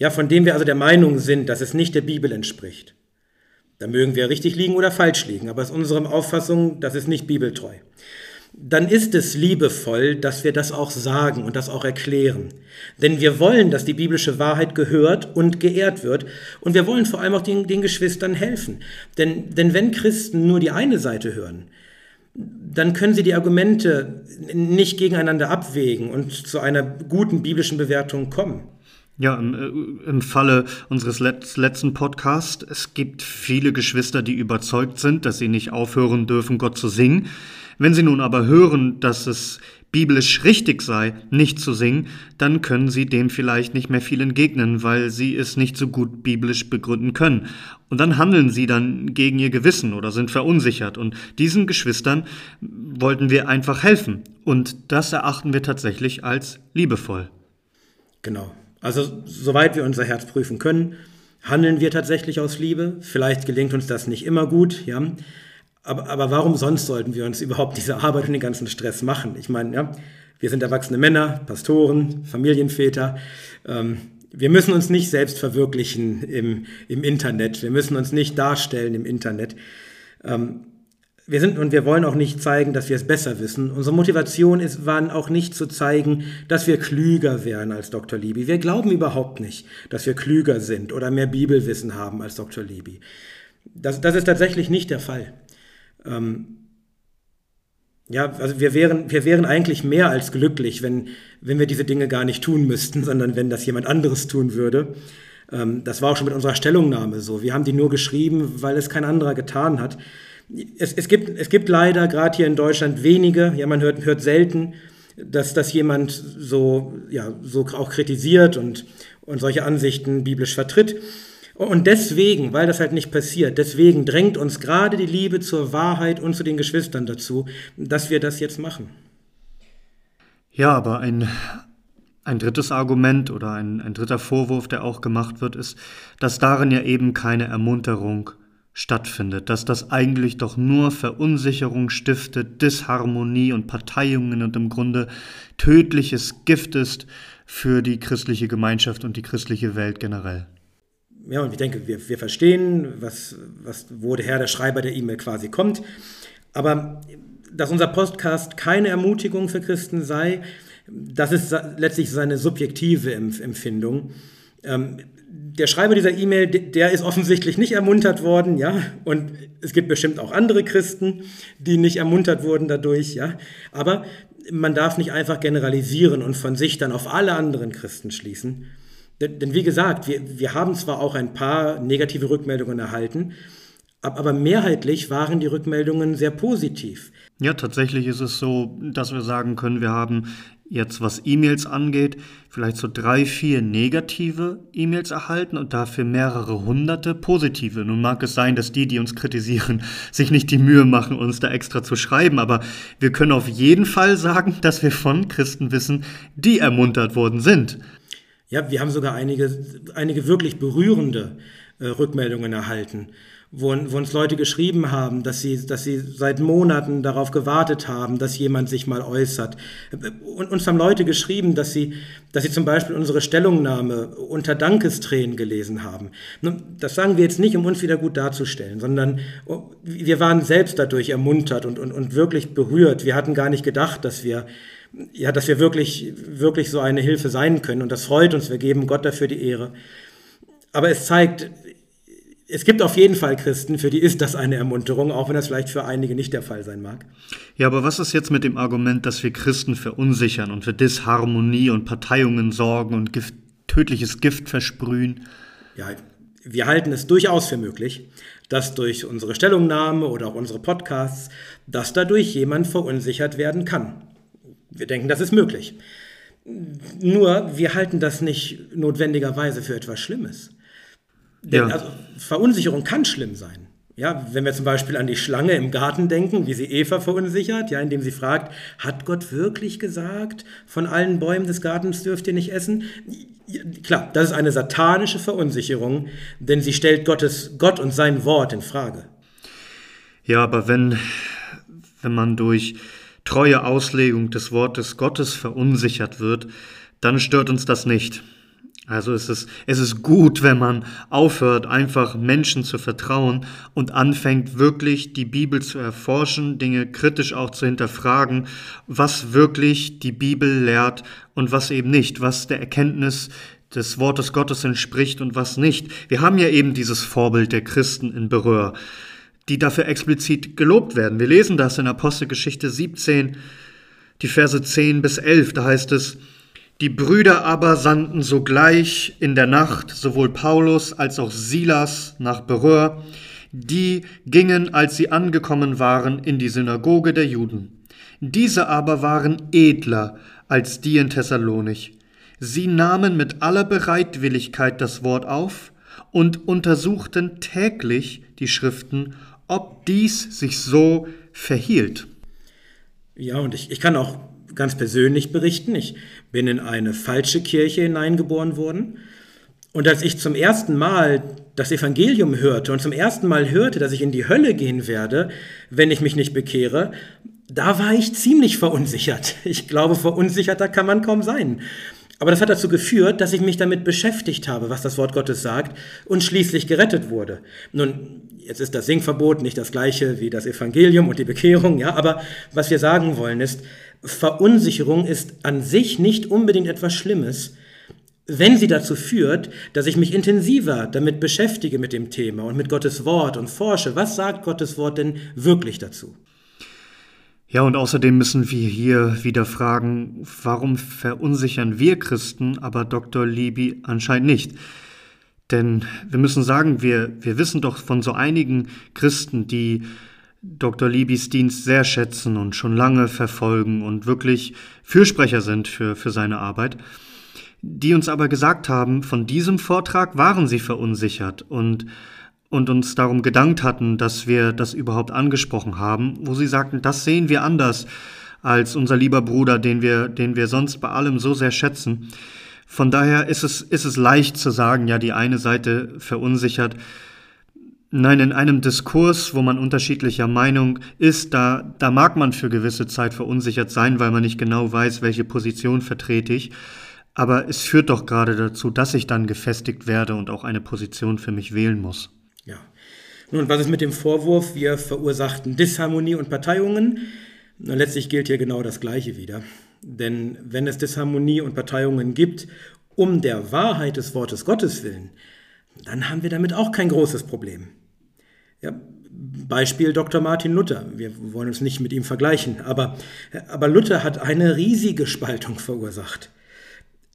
ja, von dem wir also der Meinung sind, dass es nicht der Bibel entspricht. Da mögen wir richtig liegen oder falsch liegen, aber aus unserer Auffassung, das ist nicht bibeltreu. Dann ist es liebevoll, dass wir das auch sagen und das auch erklären. Denn wir wollen, dass die biblische Wahrheit gehört und geehrt wird. Und wir wollen vor allem auch den, den Geschwistern helfen. Denn, denn wenn Christen nur die eine Seite hören, dann können sie die Argumente nicht gegeneinander abwägen und zu einer guten biblischen Bewertung kommen. Ja, im, äh, im Falle unseres letzten Podcasts, es gibt viele Geschwister, die überzeugt sind, dass sie nicht aufhören dürfen, Gott zu singen. Wenn sie nun aber hören, dass es biblisch richtig sei, nicht zu singen, dann können sie dem vielleicht nicht mehr viel entgegnen, weil sie es nicht so gut biblisch begründen können. Und dann handeln sie dann gegen ihr Gewissen oder sind verunsichert. Und diesen Geschwistern wollten wir einfach helfen. Und das erachten wir tatsächlich als liebevoll. Genau. Also soweit wir unser Herz prüfen können, handeln wir tatsächlich aus Liebe. Vielleicht gelingt uns das nicht immer gut, ja. Aber, aber warum sonst sollten wir uns überhaupt diese Arbeit und den ganzen Stress machen? Ich meine, ja, wir sind erwachsene Männer, Pastoren, Familienväter. Ähm, wir müssen uns nicht selbst verwirklichen im, im Internet. Wir müssen uns nicht darstellen im Internet. Ähm, wir sind und wir wollen auch nicht zeigen, dass wir es besser wissen. Unsere Motivation ist, war auch nicht zu zeigen, dass wir klüger wären als Dr. Libby. Wir glauben überhaupt nicht, dass wir klüger sind oder mehr Bibelwissen haben als Dr. Libby. Das, das ist tatsächlich nicht der Fall. Ähm, ja, also wir wären, wir wären eigentlich mehr als glücklich, wenn, wenn wir diese Dinge gar nicht tun müssten, sondern wenn das jemand anderes tun würde. Ähm, das war auch schon mit unserer Stellungnahme so. Wir haben die nur geschrieben, weil es kein anderer getan hat es, es, gibt, es gibt leider gerade hier in Deutschland wenige, ja, man hört, hört selten, dass, dass jemand so, ja, so auch kritisiert und, und solche Ansichten biblisch vertritt. Und deswegen, weil das halt nicht passiert, deswegen drängt uns gerade die Liebe zur Wahrheit und zu den Geschwistern dazu, dass wir das jetzt machen. Ja, aber ein, ein drittes Argument oder ein, ein dritter Vorwurf, der auch gemacht wird, ist, dass darin ja eben keine Ermunterung stattfindet, dass das eigentlich doch nur Verunsicherung stiftet, Disharmonie und Parteiungen und im Grunde tödliches Gift ist für die christliche Gemeinschaft und die christliche Welt generell. Ja, und ich denke, wir, wir verstehen, was, was, wo der Herr, der Schreiber der E-Mail quasi kommt. Aber dass unser Podcast keine Ermutigung für Christen sei, das ist letztlich seine subjektive Empfindung. Der Schreiber dieser E-Mail, der ist offensichtlich nicht ermuntert worden, ja, und es gibt bestimmt auch andere Christen, die nicht ermuntert wurden dadurch, ja, aber man darf nicht einfach generalisieren und von sich dann auf alle anderen Christen schließen. Denn wie gesagt, wir, wir haben zwar auch ein paar negative Rückmeldungen erhalten, aber mehrheitlich waren die Rückmeldungen sehr positiv. Ja, tatsächlich ist es so, dass wir sagen können, wir haben jetzt, was E-Mails angeht, vielleicht so drei, vier negative E-Mails erhalten und dafür mehrere hunderte positive. Nun mag es sein, dass die, die uns kritisieren, sich nicht die Mühe machen, uns da extra zu schreiben, aber wir können auf jeden Fall sagen, dass wir von Christen wissen, die ermuntert worden sind. Ja, wir haben sogar einige, einige wirklich berührende äh, Rückmeldungen erhalten wo, wo, uns Leute geschrieben haben, dass sie, dass sie seit Monaten darauf gewartet haben, dass jemand sich mal äußert. Und uns haben Leute geschrieben, dass sie, dass sie zum Beispiel unsere Stellungnahme unter Dankestränen gelesen haben. Das sagen wir jetzt nicht, um uns wieder gut darzustellen, sondern wir waren selbst dadurch ermuntert und, und, und wirklich berührt. Wir hatten gar nicht gedacht, dass wir ja, dass wir wirklich, wirklich so eine Hilfe sein können. Und das freut uns. Wir geben Gott dafür die Ehre. Aber es zeigt, es gibt auf jeden Fall Christen, für die ist das eine Ermunterung, auch wenn das vielleicht für einige nicht der Fall sein mag. Ja, aber was ist jetzt mit dem Argument, dass wir Christen verunsichern und für Disharmonie und Parteiungen sorgen und Gift, tödliches Gift versprühen? Ja, wir halten es durchaus für möglich, dass durch unsere Stellungnahme oder auch unsere Podcasts, dass dadurch jemand verunsichert werden kann. Wir denken, das ist möglich. Nur, wir halten das nicht notwendigerweise für etwas Schlimmes. Denn, ja. also, Verunsicherung kann schlimm sein. Ja, wenn wir zum Beispiel an die Schlange im Garten denken, wie sie Eva verunsichert, ja, indem sie fragt, hat Gott wirklich gesagt, von allen Bäumen des Gartens dürft ihr nicht essen? Klar, das ist eine satanische Verunsicherung, denn sie stellt Gottes, Gott und sein Wort in Frage. Ja, aber wenn, wenn man durch treue Auslegung des Wortes Gottes verunsichert wird, dann stört uns das nicht. Also es ist, es ist gut, wenn man aufhört, einfach Menschen zu vertrauen und anfängt wirklich die Bibel zu erforschen, Dinge kritisch auch zu hinterfragen, was wirklich die Bibel lehrt und was eben nicht, was der Erkenntnis des Wortes Gottes entspricht und was nicht. Wir haben ja eben dieses Vorbild der Christen in Berühr, die dafür explizit gelobt werden. Wir lesen das in Apostelgeschichte 17, die Verse 10 bis 11, da heißt es, die Brüder aber sandten sogleich in der Nacht sowohl Paulus als auch Silas nach Beröhr. Die gingen, als sie angekommen waren, in die Synagoge der Juden. Diese aber waren edler als die in Thessalonich. Sie nahmen mit aller Bereitwilligkeit das Wort auf und untersuchten täglich die Schriften, ob dies sich so verhielt. Ja, und ich, ich kann auch ganz persönlich berichten. Ich bin in eine falsche Kirche hineingeboren worden. Und als ich zum ersten Mal das Evangelium hörte und zum ersten Mal hörte, dass ich in die Hölle gehen werde, wenn ich mich nicht bekehre, da war ich ziemlich verunsichert. Ich glaube, verunsicherter kann man kaum sein. Aber das hat dazu geführt, dass ich mich damit beschäftigt habe, was das Wort Gottes sagt und schließlich gerettet wurde. Nun, jetzt ist das Singverbot nicht das gleiche wie das Evangelium und die Bekehrung, ja, aber was wir sagen wollen ist, Verunsicherung ist an sich nicht unbedingt etwas Schlimmes, wenn sie dazu führt, dass ich mich intensiver damit beschäftige mit dem Thema und mit Gottes Wort und forsche, was sagt Gottes Wort denn wirklich dazu? Ja, und außerdem müssen wir hier wieder fragen, warum verunsichern wir Christen, aber Dr. Libby anscheinend nicht? Denn wir müssen sagen, wir, wir wissen doch von so einigen Christen, die Dr. Liebys Dienst sehr schätzen und schon lange verfolgen und wirklich Fürsprecher sind für, für seine Arbeit, die uns aber gesagt haben, von diesem Vortrag waren sie verunsichert und, und uns darum gedankt hatten, dass wir das überhaupt angesprochen haben, wo sie sagten, das sehen wir anders als unser lieber Bruder, den wir, den wir sonst bei allem so sehr schätzen. Von daher ist es, ist es leicht zu sagen, ja, die eine Seite verunsichert, Nein, in einem Diskurs, wo man unterschiedlicher Meinung ist, da, da mag man für gewisse Zeit verunsichert sein, weil man nicht genau weiß, welche Position vertrete ich. Aber es führt doch gerade dazu, dass ich dann gefestigt werde und auch eine Position für mich wählen muss. Ja. Nun, was ist mit dem Vorwurf, wir verursachten Disharmonie und Parteiungen? Na, letztlich gilt hier genau das Gleiche wieder. Denn wenn es Disharmonie und Parteiungen gibt um der Wahrheit des Wortes Gottes willen, dann haben wir damit auch kein großes Problem. Ja, Beispiel Dr. Martin Luther. Wir wollen uns nicht mit ihm vergleichen, aber, aber Luther hat eine riesige Spaltung verursacht.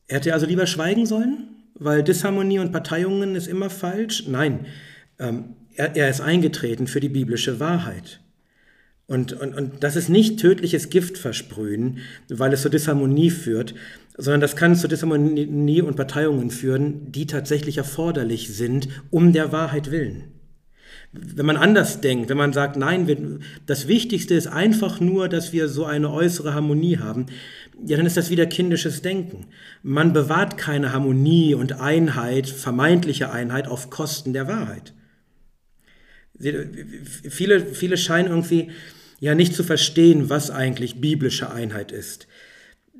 Er hätte also lieber schweigen sollen, weil Disharmonie und Parteiungen ist immer falsch? Nein, ähm, er, er ist eingetreten für die biblische Wahrheit. Und, und, und das ist nicht tödliches Gift versprühen, weil es zur Disharmonie führt, sondern das kann zu Disharmonie und Parteiungen führen, die tatsächlich erforderlich sind, um der Wahrheit willen. Wenn man anders denkt, wenn man sagt, nein, wir, das Wichtigste ist einfach nur, dass wir so eine äußere Harmonie haben, ja, dann ist das wieder kindisches Denken. Man bewahrt keine Harmonie und Einheit, vermeintliche Einheit auf Kosten der Wahrheit. Viele, viele scheinen irgendwie ja nicht zu verstehen, was eigentlich biblische Einheit ist.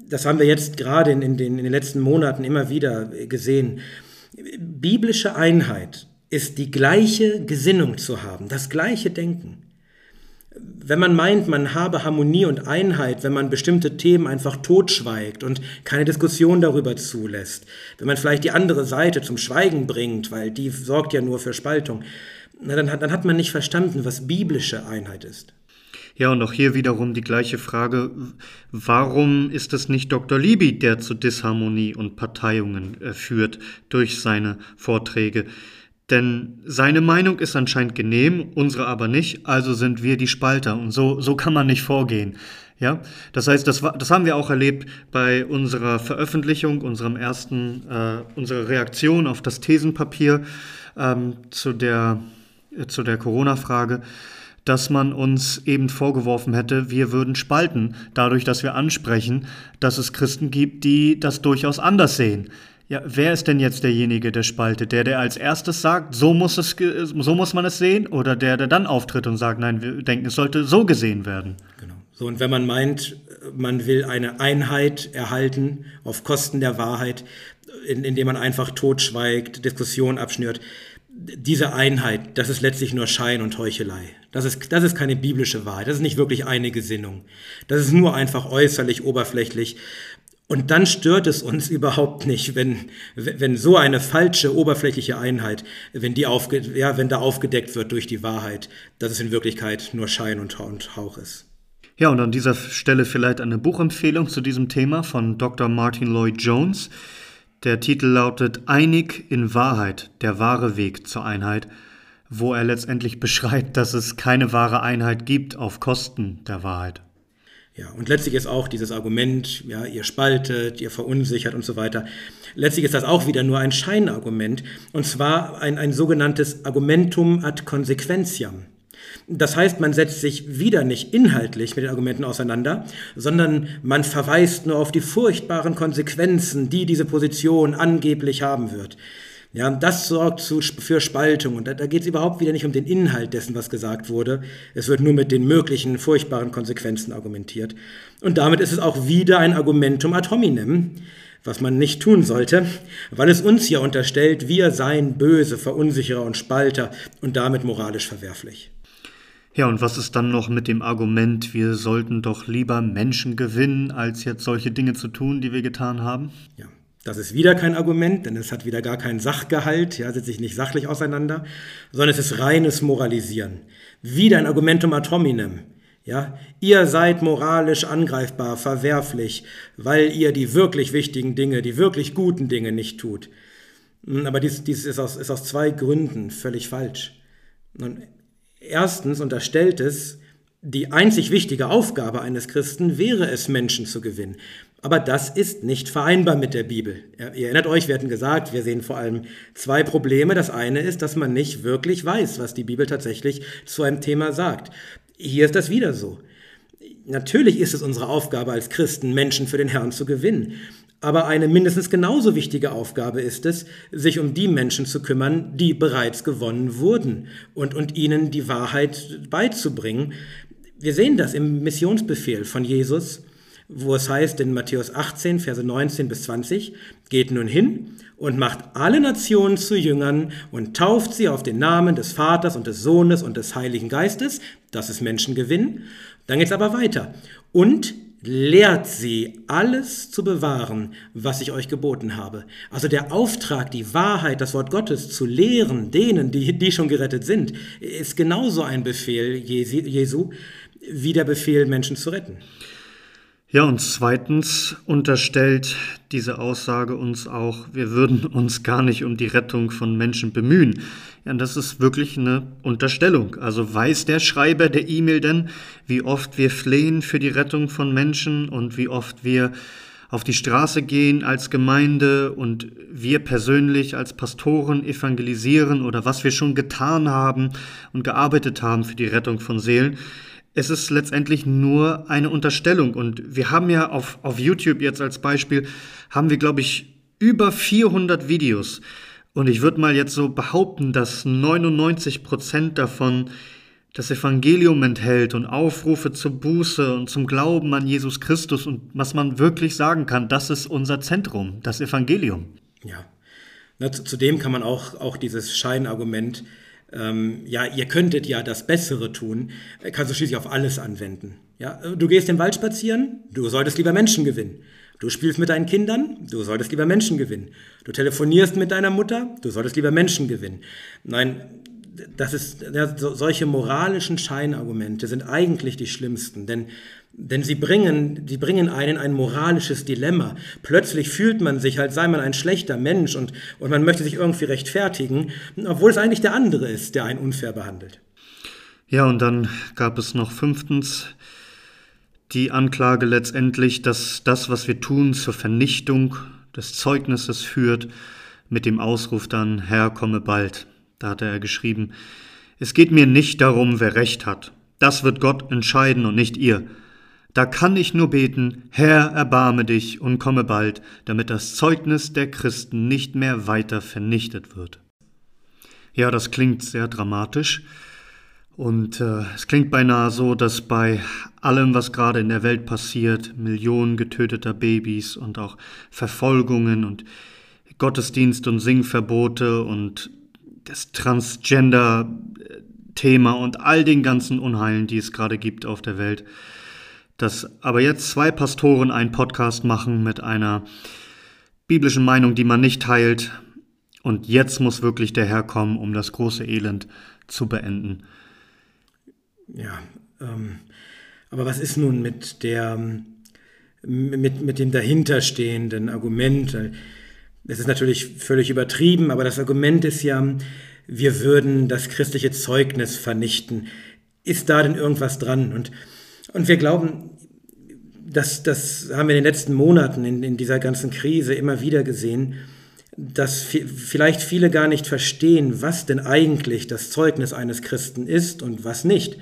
Das haben wir jetzt gerade in, in, den, in den letzten Monaten immer wieder gesehen. Biblische Einheit ist die gleiche Gesinnung zu haben, das gleiche Denken. Wenn man meint, man habe Harmonie und Einheit, wenn man bestimmte Themen einfach totschweigt und keine Diskussion darüber zulässt, wenn man vielleicht die andere Seite zum Schweigen bringt, weil die sorgt ja nur für Spaltung, na, dann, hat, dann hat man nicht verstanden, was biblische Einheit ist. Ja, und auch hier wiederum die gleiche Frage, warum ist es nicht Dr. Libby, der zu Disharmonie und Parteiungen äh, führt durch seine Vorträge? Denn seine Meinung ist anscheinend genehm, unsere aber nicht, also sind wir die Spalter und so, so kann man nicht vorgehen. Ja, das heißt, das, das haben wir auch erlebt bei unserer Veröffentlichung, unserem ersten, äh, unserer Reaktion auf das Thesenpapier ähm, zu der, äh, zu der Corona-Frage dass man uns eben vorgeworfen hätte, wir würden spalten, dadurch, dass wir ansprechen, dass es Christen gibt, die das durchaus anders sehen. Ja, wer ist denn jetzt derjenige, der spaltet? Der, der als erstes sagt, so muss, es, so muss man es sehen? Oder der, der dann auftritt und sagt, nein, wir denken, es sollte so gesehen werden? Genau. So, und wenn man meint, man will eine Einheit erhalten auf Kosten der Wahrheit, indem man einfach totschweigt, Diskussion abschnürt, diese Einheit, das ist letztlich nur Schein und Heuchelei. Das ist, das ist keine biblische Wahrheit. Das ist nicht wirklich eine Gesinnung. Das ist nur einfach äußerlich, oberflächlich. Und dann stört es uns überhaupt nicht, wenn, wenn so eine falsche, oberflächliche Einheit, wenn, die aufge, ja, wenn da aufgedeckt wird durch die Wahrheit, dass es in Wirklichkeit nur Schein und Hauch ist. Ja, und an dieser Stelle vielleicht eine Buchempfehlung zu diesem Thema von Dr. Martin Lloyd Jones. Der Titel lautet Einig in Wahrheit, der wahre Weg zur Einheit, wo er letztendlich beschreibt, dass es keine wahre Einheit gibt auf Kosten der Wahrheit. Ja, und letztlich ist auch dieses Argument, ja, ihr spaltet, ihr verunsichert und so weiter, letztlich ist das auch wieder nur ein Scheinargument, und zwar ein, ein sogenanntes Argumentum ad consequentiam. Das heißt, man setzt sich wieder nicht inhaltlich mit den Argumenten auseinander, sondern man verweist nur auf die furchtbaren Konsequenzen, die diese Position angeblich haben wird. Ja, das sorgt zu, für Spaltung. Und da, da geht es überhaupt wieder nicht um den Inhalt dessen, was gesagt wurde. Es wird nur mit den möglichen furchtbaren Konsequenzen argumentiert. Und damit ist es auch wieder ein Argumentum ad hominem, was man nicht tun sollte, weil es uns ja unterstellt, wir seien böse, Verunsicherer und Spalter und damit moralisch verwerflich. Ja, und was ist dann noch mit dem Argument, wir sollten doch lieber Menschen gewinnen, als jetzt solche Dinge zu tun, die wir getan haben? Ja, das ist wieder kein Argument, denn es hat wieder gar keinen Sachgehalt, ja, setzt sich nicht sachlich auseinander, sondern es ist reines Moralisieren. Wieder ein Argumentum ad hominem. Ja, ihr seid moralisch angreifbar, verwerflich, weil ihr die wirklich wichtigen Dinge, die wirklich guten Dinge nicht tut. Hm, aber dies, dies ist, aus, ist aus zwei Gründen völlig falsch. Nun, Erstens unterstellt es, die einzig wichtige Aufgabe eines Christen wäre es, Menschen zu gewinnen. Aber das ist nicht vereinbar mit der Bibel. Ihr erinnert euch, wir hatten gesagt, wir sehen vor allem zwei Probleme. Das eine ist, dass man nicht wirklich weiß, was die Bibel tatsächlich zu einem Thema sagt. Hier ist das wieder so. Natürlich ist es unsere Aufgabe als Christen, Menschen für den Herrn zu gewinnen. Aber eine mindestens genauso wichtige Aufgabe ist es, sich um die Menschen zu kümmern, die bereits gewonnen wurden und, und ihnen die Wahrheit beizubringen. Wir sehen das im Missionsbefehl von Jesus, wo es heißt in Matthäus 18, Verse 19 bis 20, geht nun hin und macht alle Nationen zu Jüngern und tauft sie auf den Namen des Vaters und des Sohnes und des Heiligen Geistes, das ist Menschengewinn. Dann geht es aber weiter. Und lehrt sie, alles zu bewahren, was ich euch geboten habe. Also der Auftrag, die Wahrheit, das Wort Gottes zu lehren, denen, die, die schon gerettet sind, ist genauso ein Befehl Jesu wie der Befehl, Menschen zu retten. Ja, und zweitens unterstellt diese Aussage uns auch, wir würden uns gar nicht um die Rettung von Menschen bemühen. Ja, das ist wirklich eine Unterstellung. Also weiß der Schreiber der E-Mail denn, wie oft wir flehen für die Rettung von Menschen und wie oft wir auf die Straße gehen als Gemeinde und wir persönlich als Pastoren evangelisieren oder was wir schon getan haben und gearbeitet haben für die Rettung von Seelen es ist letztendlich nur eine Unterstellung. Und wir haben ja auf, auf YouTube jetzt als Beispiel, haben wir, glaube ich, über 400 Videos. Und ich würde mal jetzt so behaupten, dass 99 Prozent davon das Evangelium enthält und Aufrufe zur Buße und zum Glauben an Jesus Christus. Und was man wirklich sagen kann, das ist unser Zentrum, das Evangelium. Ja. Na, zudem kann man auch, auch dieses Scheinargument ähm, ja, ihr könntet ja das Bessere tun, äh, kannst du schließlich auf alles anwenden. Ja, äh, du gehst im Wald spazieren, du solltest lieber Menschen gewinnen. Du spielst mit deinen Kindern, du solltest lieber Menschen gewinnen. Du telefonierst mit deiner Mutter, du solltest lieber Menschen gewinnen. Nein, das ist, ja, so, solche moralischen Scheinargumente sind eigentlich die schlimmsten, denn denn sie bringen, sie bringen einen ein moralisches Dilemma. Plötzlich fühlt man sich, als sei man ein schlechter Mensch und, und man möchte sich irgendwie rechtfertigen, obwohl es eigentlich der andere ist, der einen unfair behandelt. Ja, und dann gab es noch fünftens die Anklage letztendlich, dass das, was wir tun, zur Vernichtung des Zeugnisses führt, mit dem Ausruf dann, Herr, komme bald. Da hatte er geschrieben, es geht mir nicht darum, wer recht hat. Das wird Gott entscheiden und nicht ihr. Da kann ich nur beten, Herr, erbarme dich und komme bald, damit das Zeugnis der Christen nicht mehr weiter vernichtet wird. Ja, das klingt sehr dramatisch und äh, es klingt beinahe so, dass bei allem, was gerade in der Welt passiert, Millionen getöteter Babys und auch Verfolgungen und Gottesdienst und Singverbote und das Transgender-Thema und all den ganzen Unheilen, die es gerade gibt auf der Welt, dass aber jetzt zwei Pastoren einen Podcast machen mit einer biblischen Meinung, die man nicht teilt. Und jetzt muss wirklich der Herr kommen, um das große Elend zu beenden. Ja, ähm, aber was ist nun mit der mit, mit dem dahinterstehenden Argument? Es ist natürlich völlig übertrieben, aber das Argument ist ja, wir würden das christliche Zeugnis vernichten. Ist da denn irgendwas dran? Und und wir glauben, das, das haben wir in den letzten Monaten in, in dieser ganzen Krise immer wieder gesehen, dass vielleicht viele gar nicht verstehen, was denn eigentlich das Zeugnis eines Christen ist und was nicht.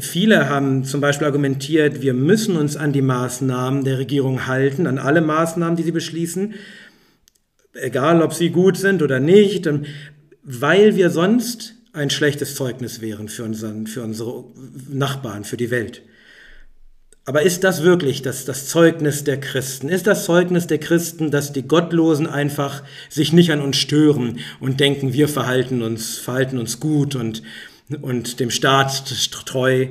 Viele haben zum Beispiel argumentiert, wir müssen uns an die Maßnahmen der Regierung halten, an alle Maßnahmen, die sie beschließen, egal ob sie gut sind oder nicht, weil wir sonst ein schlechtes Zeugnis wären für, unseren, für unsere Nachbarn, für die Welt. Aber ist das wirklich das, das Zeugnis der Christen? Ist das Zeugnis der Christen, dass die Gottlosen einfach sich nicht an uns stören und denken, wir verhalten uns, verhalten uns gut und, und dem Staat treu?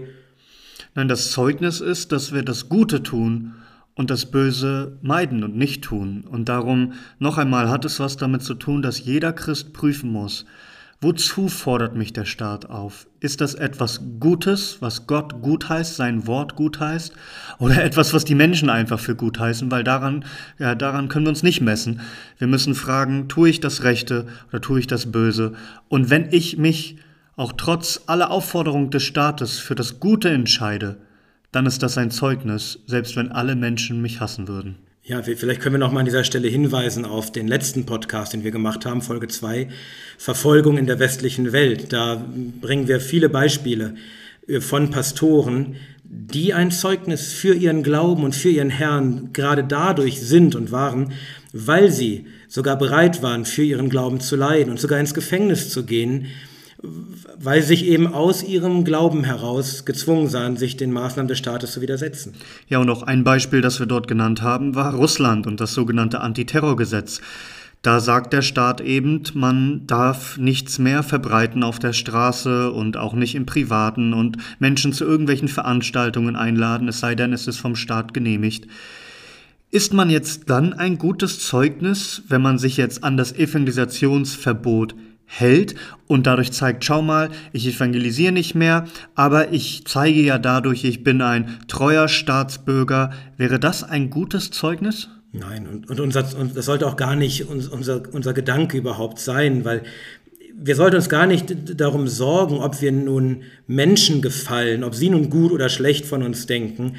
Nein, das Zeugnis ist, dass wir das Gute tun und das Böse meiden und nicht tun. Und darum, noch einmal, hat es was damit zu tun, dass jeder Christ prüfen muss, Wozu fordert mich der Staat auf? Ist das etwas Gutes, was Gott gut heißt, sein Wort gut heißt? Oder etwas, was die Menschen einfach für gut heißen? Weil daran, ja, daran können wir uns nicht messen. Wir müssen fragen, tue ich das Rechte oder tue ich das Böse? Und wenn ich mich auch trotz aller Aufforderung des Staates für das Gute entscheide, dann ist das ein Zeugnis, selbst wenn alle Menschen mich hassen würden. Ja, vielleicht können wir noch mal an dieser Stelle hinweisen auf den letzten Podcast, den wir gemacht haben, Folge 2, Verfolgung in der westlichen Welt. Da bringen wir viele Beispiele äh, von Pastoren, die ein Zeugnis für ihren Glauben und für ihren Herrn gerade dadurch sind und waren, weil sie sogar bereit waren, für ihren Glauben zu leiden und sogar ins Gefängnis zu gehen, weil sich eben aus ihrem Glauben heraus gezwungen sahen, sich den Maßnahmen des Staates zu widersetzen. Ja, und auch ein Beispiel, das wir dort genannt haben, war Russland und das sogenannte Antiterrorgesetz. Da sagt der Staat eben, man darf nichts mehr verbreiten auf der Straße und auch nicht im Privaten und Menschen zu irgendwelchen Veranstaltungen einladen, es sei denn, es ist vom Staat genehmigt. Ist man jetzt dann ein gutes Zeugnis, wenn man sich jetzt an das Evangelisationsverbot hält und dadurch zeigt, schau mal, ich evangelisiere nicht mehr, aber ich zeige ja dadurch, ich bin ein treuer Staatsbürger. Wäre das ein gutes Zeugnis? Nein, und, und, unser, und das sollte auch gar nicht unser, unser Gedanke überhaupt sein, weil wir sollten uns gar nicht darum sorgen, ob wir nun Menschen gefallen, ob sie nun gut oder schlecht von uns denken,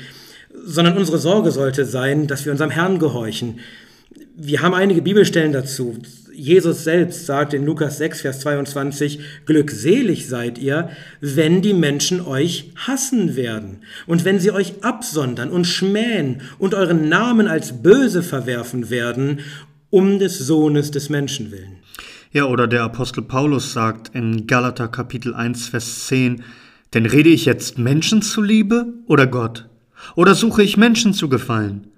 sondern unsere Sorge sollte sein, dass wir unserem Herrn gehorchen. Wir haben einige Bibelstellen dazu. Jesus selbst sagt in Lukas 6, Vers 22, Glückselig seid ihr, wenn die Menschen euch hassen werden und wenn sie euch absondern und schmähen und euren Namen als böse verwerfen werden, um des Sohnes des Menschen willen. Ja, oder der Apostel Paulus sagt in Galater Kapitel 1, Vers 10, denn rede ich jetzt Menschen zuliebe oder Gott? Oder suche ich Menschen zu gefallen?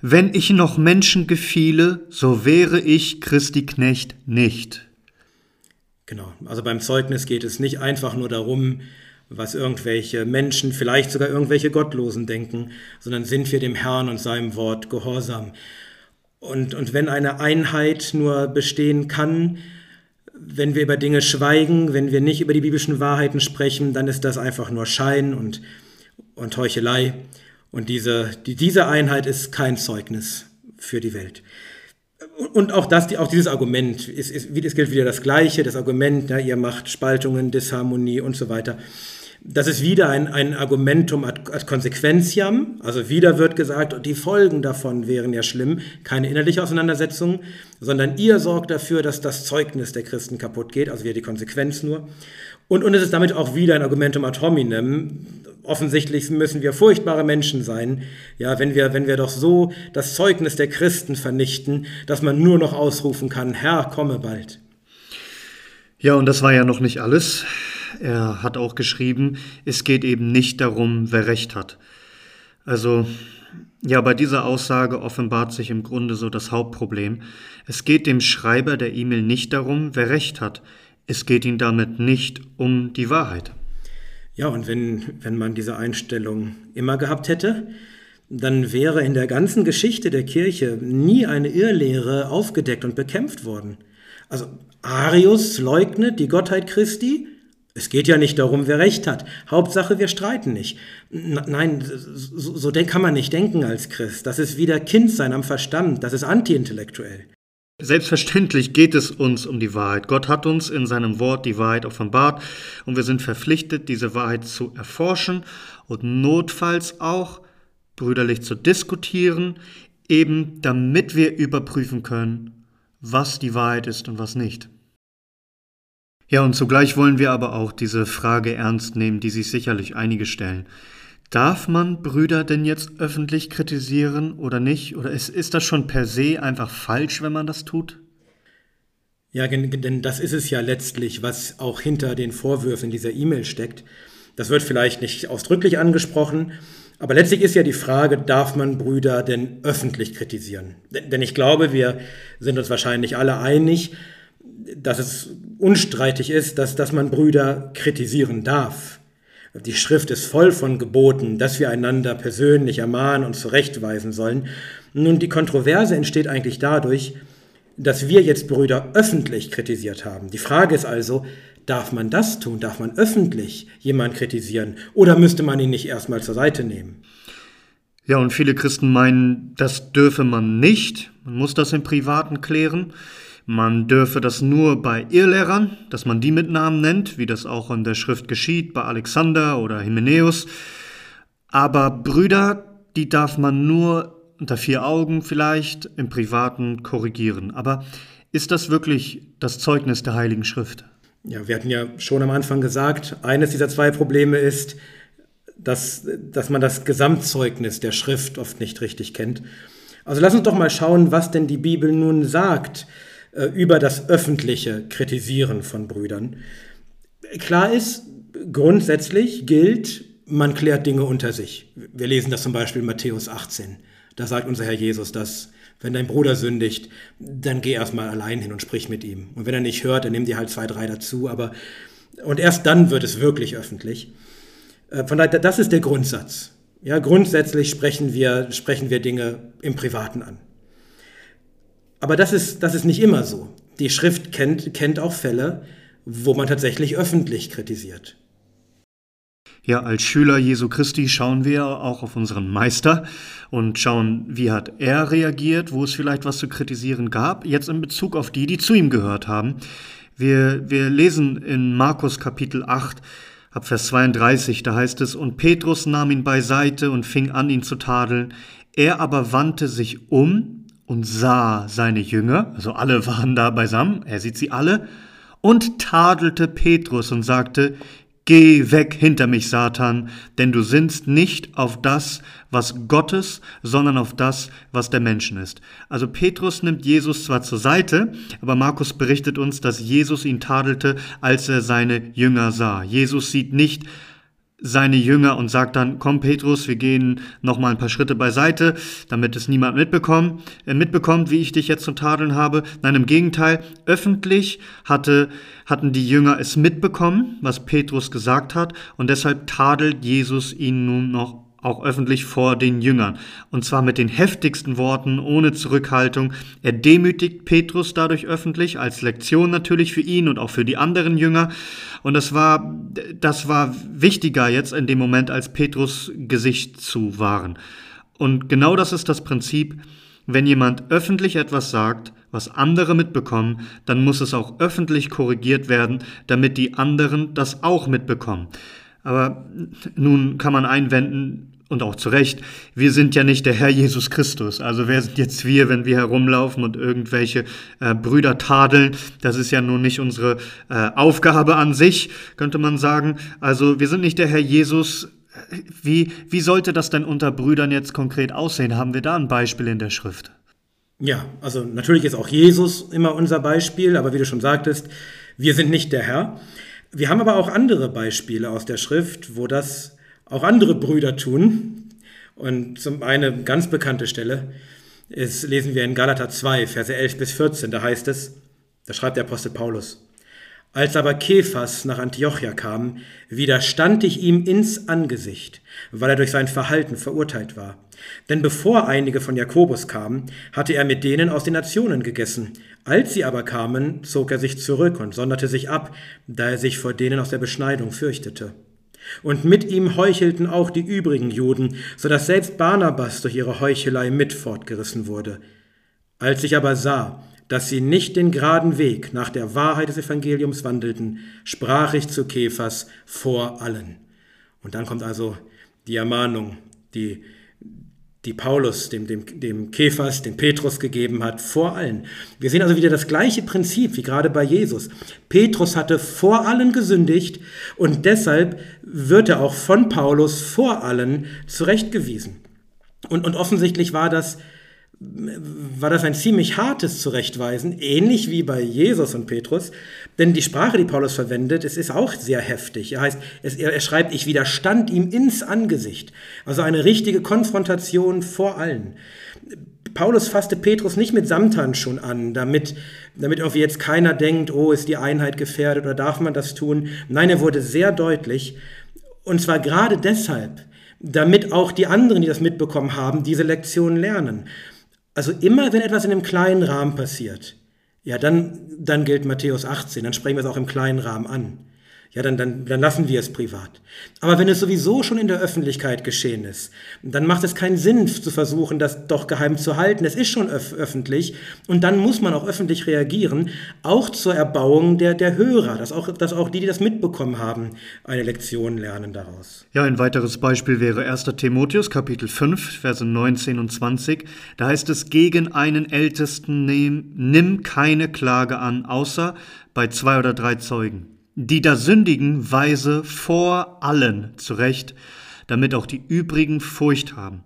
Wenn ich noch Menschen gefiele, so wäre ich Christi Knecht nicht. Genau, also beim Zeugnis geht es nicht einfach nur darum, was irgendwelche Menschen, vielleicht sogar irgendwelche Gottlosen denken, sondern sind wir dem Herrn und seinem Wort gehorsam. Und, und wenn eine Einheit nur bestehen kann, wenn wir über Dinge schweigen, wenn wir nicht über die biblischen Wahrheiten sprechen, dann ist das einfach nur Schein und, und Heuchelei. Und diese, die, diese Einheit ist kein Zeugnis für die Welt. Und auch, das, auch dieses Argument, ist, ist, es gilt wieder das Gleiche, das Argument, ja, ihr macht Spaltungen, Disharmonie und so weiter. Das ist wieder ein, ein Argumentum ad, ad consequentiam, also wieder wird gesagt, die Folgen davon wären ja schlimm, keine innerliche Auseinandersetzung, sondern ihr sorgt dafür, dass das Zeugnis der Christen kaputt geht, also wieder die Konsequenz nur. Und, und es ist damit auch wieder ein Argumentum ad hominem, offensichtlich müssen wir furchtbare Menschen sein, ja, wenn wir, wenn wir doch so das Zeugnis der Christen vernichten, dass man nur noch ausrufen kann, Herr, komme bald. Ja, und das war ja noch nicht alles. Er hat auch geschrieben, es geht eben nicht darum, wer recht hat. Also, ja, bei dieser Aussage offenbart sich im Grunde so das Hauptproblem. Es geht dem Schreiber der E-Mail nicht darum, wer recht hat. Es geht ihm damit nicht um die Wahrheit. Ja, und wenn, wenn man diese Einstellung immer gehabt hätte, dann wäre in der ganzen Geschichte der Kirche nie eine Irrlehre aufgedeckt und bekämpft worden. Also Arius leugnet die Gottheit Christi. Es geht ja nicht darum, wer recht hat. Hauptsache, wir streiten nicht. Nein, so, so kann man nicht denken als Christ. Das ist wieder Kindsein am Verstand. Das ist antiintellektuell. Selbstverständlich geht es uns um die Wahrheit. Gott hat uns in seinem Wort die Wahrheit offenbart und wir sind verpflichtet, diese Wahrheit zu erforschen und notfalls auch brüderlich zu diskutieren, eben damit wir überprüfen können, was die Wahrheit ist und was nicht. Ja, und zugleich wollen wir aber auch diese Frage ernst nehmen, die sich sicherlich einige stellen. Darf man Brüder denn jetzt öffentlich kritisieren oder nicht? Oder ist, ist das schon per se einfach falsch, wenn man das tut? Ja, denn das ist es ja letztlich, was auch hinter den Vorwürfen dieser E-Mail steckt. Das wird vielleicht nicht ausdrücklich angesprochen, aber letztlich ist ja die Frage, darf man Brüder denn öffentlich kritisieren? Denn ich glaube, wir sind uns wahrscheinlich alle einig, dass es unstreitig ist, dass, dass man Brüder kritisieren darf. Die Schrift ist voll von Geboten, dass wir einander persönlich ermahnen und zurechtweisen sollen. Nun, die Kontroverse entsteht eigentlich dadurch, dass wir jetzt Brüder öffentlich kritisiert haben. Die Frage ist also, darf man das tun? Darf man öffentlich jemanden kritisieren? Oder müsste man ihn nicht erstmal zur Seite nehmen? Ja, und viele Christen meinen, das dürfe man nicht. Man muss das im Privaten klären. Man dürfe das nur bei Irrlehrern, dass man die mit Namen nennt, wie das auch in der Schrift geschieht, bei Alexander oder Hymenäus. Aber Brüder, die darf man nur unter vier Augen vielleicht im Privaten korrigieren. Aber ist das wirklich das Zeugnis der Heiligen Schrift? Ja, wir hatten ja schon am Anfang gesagt, eines dieser zwei Probleme ist, dass, dass man das Gesamtzeugnis der Schrift oft nicht richtig kennt. Also lass uns doch mal schauen, was denn die Bibel nun sagt äh, über das öffentliche Kritisieren von Brüdern. Klar ist, grundsätzlich gilt, man klärt Dinge unter sich. Wir lesen das zum Beispiel in Matthäus 18. Da sagt unser Herr Jesus, dass Wenn dein Bruder sündigt, dann geh erstmal allein hin und sprich mit ihm. Und wenn er nicht hört, dann nimm dir halt zwei, drei dazu. Aber und erst dann wird es wirklich öffentlich. Äh, von daher, das ist der Grundsatz. Ja, grundsätzlich sprechen wir, sprechen wir Dinge im Privaten an. Aber das ist, das ist nicht immer so. Die Schrift kennt, kennt auch Fälle, wo man tatsächlich öffentlich kritisiert. Ja, als Schüler Jesu Christi schauen wir auch auf unseren Meister und schauen, wie hat er reagiert, wo es vielleicht was zu kritisieren gab, jetzt in Bezug auf die, die zu ihm gehört haben. Wir, wir lesen in Markus Kapitel 8, ab Vers 32, da heißt es, und Petrus nahm ihn beiseite und fing an, ihn zu tadeln. Er aber wandte sich um und sah seine Jünger, also alle waren da beisammen, er sieht sie alle, und tadelte Petrus und sagte, Geh weg hinter mich, Satan, denn du sinnst nicht auf das, was Gottes, sondern auf das, was der Menschen ist. Also Petrus nimmt Jesus zwar zur Seite, aber Markus berichtet uns, dass Jesus ihn tadelte, als er seine Jünger sah. Jesus sieht nicht seine Jünger und sagt dann, komm Petrus, wir gehen noch mal ein paar Schritte beiseite, damit es niemand mitbekommt, äh, mitbekommt, wie ich dich jetzt zu tadeln habe. Nein, im Gegenteil, öffentlich hatte, hatten die Jünger es mitbekommen, was Petrus gesagt hat und deshalb tadelt Jesus ihn nun noch auch öffentlich vor den Jüngern. Und zwar mit den heftigsten Worten, ohne Zurückhaltung. Er demütigt Petrus dadurch öffentlich, als Lektion natürlich für ihn und auch für die anderen Jünger. Und das war, das war wichtiger jetzt in dem Moment, als Petrus Gesicht zu wahren. Und genau das ist das Prinzip. Wenn jemand öffentlich etwas sagt, was andere mitbekommen, dann muss es auch öffentlich korrigiert werden, damit die anderen das auch mitbekommen. Aber nun kann man einwenden, und auch zu Recht, wir sind ja nicht der Herr Jesus Christus. Also wer sind jetzt wir, wenn wir herumlaufen und irgendwelche äh, Brüder tadeln? Das ist ja nun nicht unsere äh, Aufgabe an sich, könnte man sagen. Also wir sind nicht der Herr Jesus. Wie, wie sollte das denn unter Brüdern jetzt konkret aussehen? Haben wir da ein Beispiel in der Schrift? Ja, also natürlich ist auch Jesus immer unser Beispiel, aber wie du schon sagtest, wir sind nicht der Herr. Wir haben aber auch andere Beispiele aus der Schrift, wo das auch andere Brüder tun. Und zum eine ganz bekannte Stelle ist, lesen wir in Galater 2, Verse 11 bis 14. Da heißt es, da schreibt der Apostel Paulus, als aber Kephas nach Antiochia kam, widerstand ich ihm ins Angesicht, weil er durch sein Verhalten verurteilt war. Denn bevor einige von Jakobus kamen, hatte er mit denen aus den Nationen gegessen. Als sie aber kamen, zog er sich zurück und sonderte sich ab, da er sich vor denen aus der Beschneidung fürchtete. Und mit ihm heuchelten auch die übrigen Juden, so dass selbst Barnabas durch ihre Heuchelei mit fortgerissen wurde. Als ich aber sah, dass sie nicht den geraden Weg nach der Wahrheit des Evangeliums wandelten, sprach ich zu Kephas vor allen. Und dann kommt also die Ermahnung, die die Paulus dem, dem, dem Kephas, dem Petrus gegeben hat, vor allen. Wir sehen also wieder das gleiche Prinzip wie gerade bei Jesus. Petrus hatte vor allen gesündigt und deshalb wird er auch von Paulus vor allen zurechtgewiesen. Und, und offensichtlich war das war das ein ziemlich hartes Zurechtweisen, ähnlich wie bei Jesus und Petrus. Denn die Sprache, die Paulus verwendet, es ist auch sehr heftig. Er heißt, es, er, er schreibt, ich widerstand ihm ins Angesicht. Also eine richtige Konfrontation vor allen. Paulus fasste Petrus nicht mit Samthandschuhen an, damit, damit irgendwie jetzt keiner denkt, oh, ist die Einheit gefährdet oder darf man das tun. Nein, er wurde sehr deutlich. Und zwar gerade deshalb, damit auch die anderen, die das mitbekommen haben, diese Lektion lernen. Also immer, wenn etwas in einem kleinen Rahmen passiert, ja, dann, dann gilt Matthäus 18, dann sprechen wir es auch im kleinen Rahmen an ja, dann, dann, dann lassen wir es privat. Aber wenn es sowieso schon in der Öffentlichkeit geschehen ist, dann macht es keinen Sinn zu versuchen, das doch geheim zu halten. Es ist schon öf öffentlich und dann muss man auch öffentlich reagieren, auch zur Erbauung der, der Hörer, dass auch, dass auch die, die das mitbekommen haben, eine Lektion lernen daraus. Ja, ein weiteres Beispiel wäre 1. Timotheus Kapitel 5, Verse 19 und 20. Da heißt es, gegen einen Ältesten nimm, nimm keine Klage an, außer bei zwei oder drei Zeugen. Die da sündigen, weise vor allen zurecht, damit auch die übrigen Furcht haben.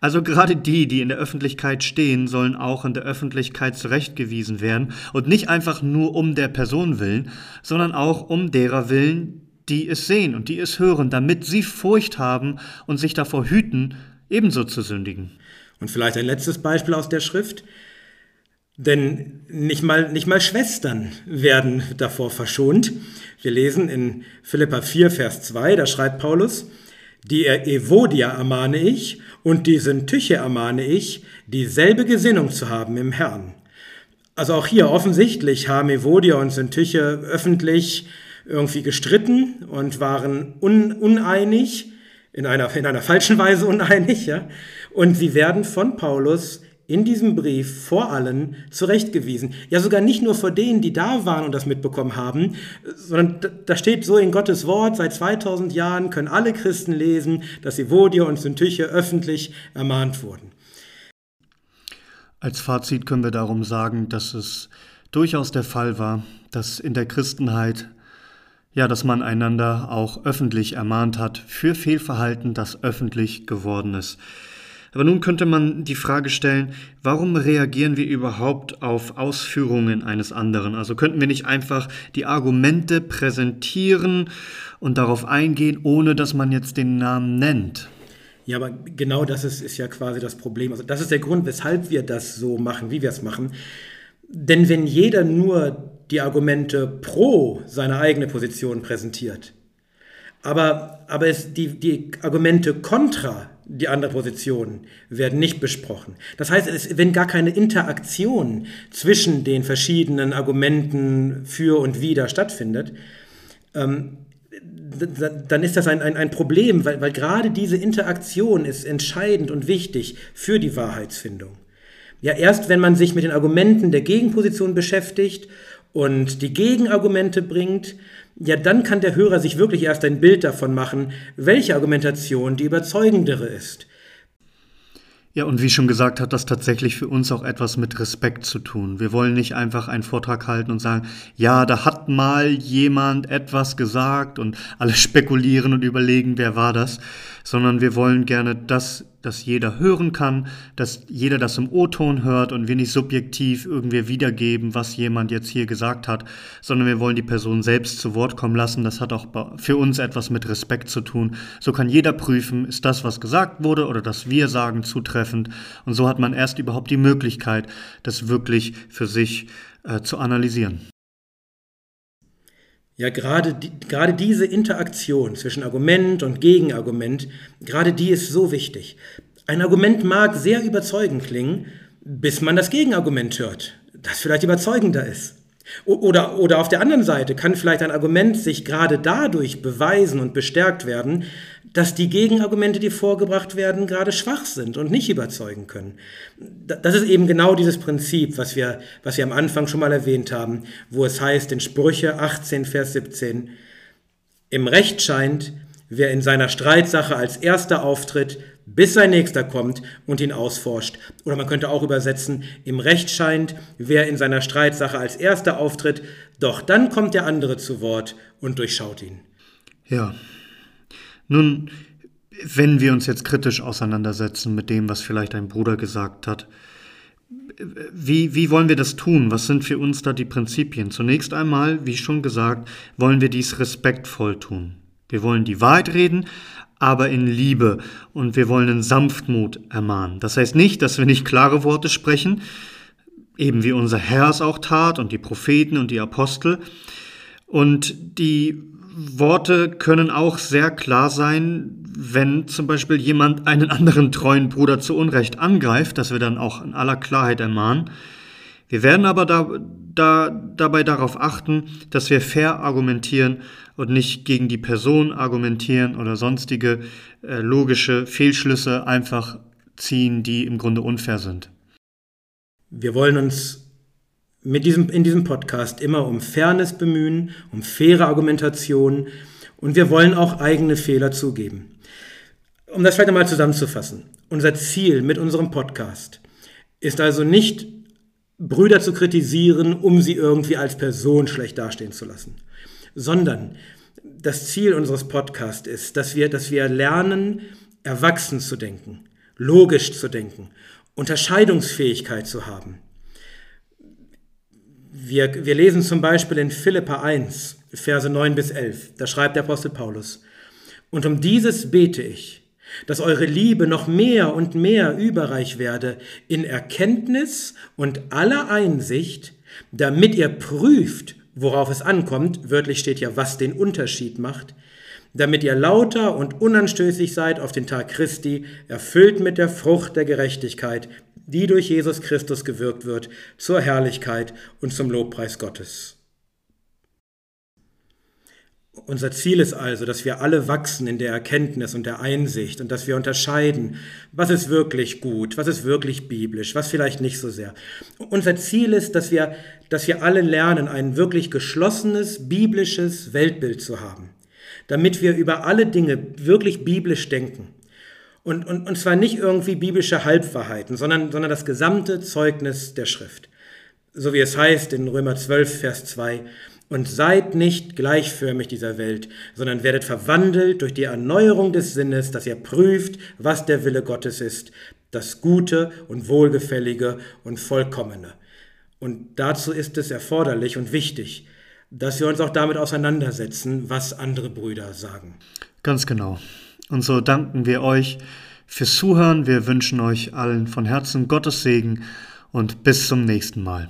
Also gerade die, die in der Öffentlichkeit stehen, sollen auch in der Öffentlichkeit zurechtgewiesen werden und nicht einfach nur um der Person willen, sondern auch um derer willen, die es sehen und die es hören, damit sie Furcht haben und sich davor hüten, ebenso zu sündigen. Und vielleicht ein letztes Beispiel aus der Schrift. Denn nicht mal, nicht mal Schwestern werden davor verschont. Wir lesen in Philippa 4, Vers 2, da schreibt Paulus, die Evodia ermahne ich und die Syntyche ermahne ich, dieselbe Gesinnung zu haben im Herrn. Also auch hier offensichtlich haben Evodia und Syntyche öffentlich irgendwie gestritten und waren un, uneinig, in einer, in einer falschen Weise uneinig, ja. Und sie werden von Paulus in diesem Brief vor allen zurechtgewiesen. Ja, sogar nicht nur vor denen, die da waren und das mitbekommen haben, sondern da steht so in Gottes Wort, seit 2000 Jahren können alle Christen lesen, dass Evodia und Syntyche öffentlich ermahnt wurden. Als Fazit können wir darum sagen, dass es durchaus der Fall war, dass in der Christenheit ja, dass man einander auch öffentlich ermahnt hat für Fehlverhalten, das öffentlich geworden ist. Aber nun könnte man die Frage stellen, warum reagieren wir überhaupt auf Ausführungen eines anderen? Also könnten wir nicht einfach die Argumente präsentieren und darauf eingehen, ohne dass man jetzt den Namen nennt? Ja, aber genau das ist, ist ja quasi das Problem. Also das ist der Grund, weshalb wir das so machen, wie wir es machen. Denn wenn jeder nur die Argumente pro seine eigene Position präsentiert, aber, aber es, die, die Argumente kontra die andere Position werden nicht besprochen. Das heißt, es, wenn gar keine Interaktion zwischen den verschiedenen Argumenten für und wider stattfindet, ähm, dann ist das ein, ein, ein Problem, weil, weil gerade diese Interaktion ist entscheidend und wichtig für die Wahrheitsfindung. Ja, erst wenn man sich mit den Argumenten der Gegenposition beschäftigt und die Gegenargumente bringt, ja, dann kann der Hörer sich wirklich erst ein Bild davon machen, welche Argumentation die überzeugendere ist. Ja, und wie schon gesagt, hat das tatsächlich für uns auch etwas mit Respekt zu tun. Wir wollen nicht einfach einen Vortrag halten und sagen, ja, da hat mal jemand etwas gesagt und alle spekulieren und überlegen, wer war das, sondern wir wollen gerne das dass jeder hören kann, dass jeder das im O-Ton hört und wir nicht subjektiv irgendwie wiedergeben, was jemand jetzt hier gesagt hat, sondern wir wollen die Person selbst zu Wort kommen lassen. Das hat auch für uns etwas mit Respekt zu tun. So kann jeder prüfen, ist das, was gesagt wurde oder das wir sagen, zutreffend. Und so hat man erst überhaupt die Möglichkeit, das wirklich für sich äh, zu analysieren. Ja, gerade, die, gerade diese Interaktion zwischen Argument und Gegenargument, gerade die ist so wichtig. Ein Argument mag sehr überzeugend klingen, bis man das Gegenargument hört, das vielleicht überzeugender ist. Oder, oder auf der anderen Seite kann vielleicht ein Argument sich gerade dadurch beweisen und bestärkt werden, dass die Gegenargumente, die vorgebracht werden, gerade schwach sind und nicht überzeugen können. Das ist eben genau dieses Prinzip, was wir, was wir am Anfang schon mal erwähnt haben, wo es heißt in Sprüche 18, Vers 17, im Recht scheint, wer in seiner Streitsache als erster auftritt, bis sein Nächster kommt und ihn ausforscht. Oder man könnte auch übersetzen, im Recht scheint, wer in seiner Streitsache als erster auftritt, doch dann kommt der andere zu Wort und durchschaut ihn. Ja, nun, wenn wir uns jetzt kritisch auseinandersetzen mit dem, was vielleicht ein Bruder gesagt hat, wie, wie wollen wir das tun? Was sind für uns da die Prinzipien? Zunächst einmal, wie schon gesagt, wollen wir dies respektvoll tun. Wir wollen die Wahrheit reden, aber in Liebe und wir wollen in Sanftmut ermahnen. Das heißt nicht, dass wir nicht klare Worte sprechen, eben wie unser Herr es auch tat und die Propheten und die Apostel. Und die Worte können auch sehr klar sein, wenn zum Beispiel jemand einen anderen treuen Bruder zu Unrecht angreift, dass wir dann auch in aller Klarheit ermahnen. Wir werden aber da, da, dabei darauf achten, dass wir fair argumentieren und nicht gegen die Person argumentieren oder sonstige äh, logische Fehlschlüsse einfach ziehen, die im Grunde unfair sind. Wir wollen uns mit diesem, in diesem Podcast immer um Fairness bemühen, um faire Argumentation und wir wollen auch eigene Fehler zugeben. Um das vielleicht einmal zusammenzufassen, unser Ziel mit unserem Podcast ist also nicht, Brüder zu kritisieren, um sie irgendwie als Person schlecht dastehen zu lassen, sondern das Ziel unseres Podcasts ist, dass wir, dass wir lernen, erwachsen zu denken, logisch zu denken, Unterscheidungsfähigkeit zu haben wir, wir lesen zum Beispiel in Philippa 1, Verse 9 bis 11. Da schreibt der Apostel Paulus, Und um dieses bete ich, dass eure Liebe noch mehr und mehr überreich werde in Erkenntnis und aller Einsicht, damit ihr prüft, worauf es ankommt, wörtlich steht ja, was den Unterschied macht, damit ihr lauter und unanstößig seid auf den Tag Christi, erfüllt mit der Frucht der Gerechtigkeit, die durch Jesus Christus gewirkt wird, zur Herrlichkeit und zum Lobpreis Gottes. Unser Ziel ist also, dass wir alle wachsen in der Erkenntnis und der Einsicht und dass wir unterscheiden, was ist wirklich gut, was ist wirklich biblisch, was vielleicht nicht so sehr. Unser Ziel ist, dass wir, dass wir alle lernen, ein wirklich geschlossenes biblisches Weltbild zu haben, damit wir über alle Dinge wirklich biblisch denken. Und, und, und zwar nicht irgendwie biblische Halbwahrheiten, sondern, sondern das gesamte Zeugnis der Schrift. So wie es heißt in Römer 12, Vers 2, und seid nicht gleichförmig dieser Welt, sondern werdet verwandelt durch die Erneuerung des Sinnes, dass ihr prüft, was der Wille Gottes ist, das Gute und Wohlgefällige und Vollkommene. Und dazu ist es erforderlich und wichtig, dass wir uns auch damit auseinandersetzen, was andere Brüder sagen. Ganz genau. Und so danken wir euch fürs Zuhören. Wir wünschen euch allen von Herzen Gottes Segen und bis zum nächsten Mal.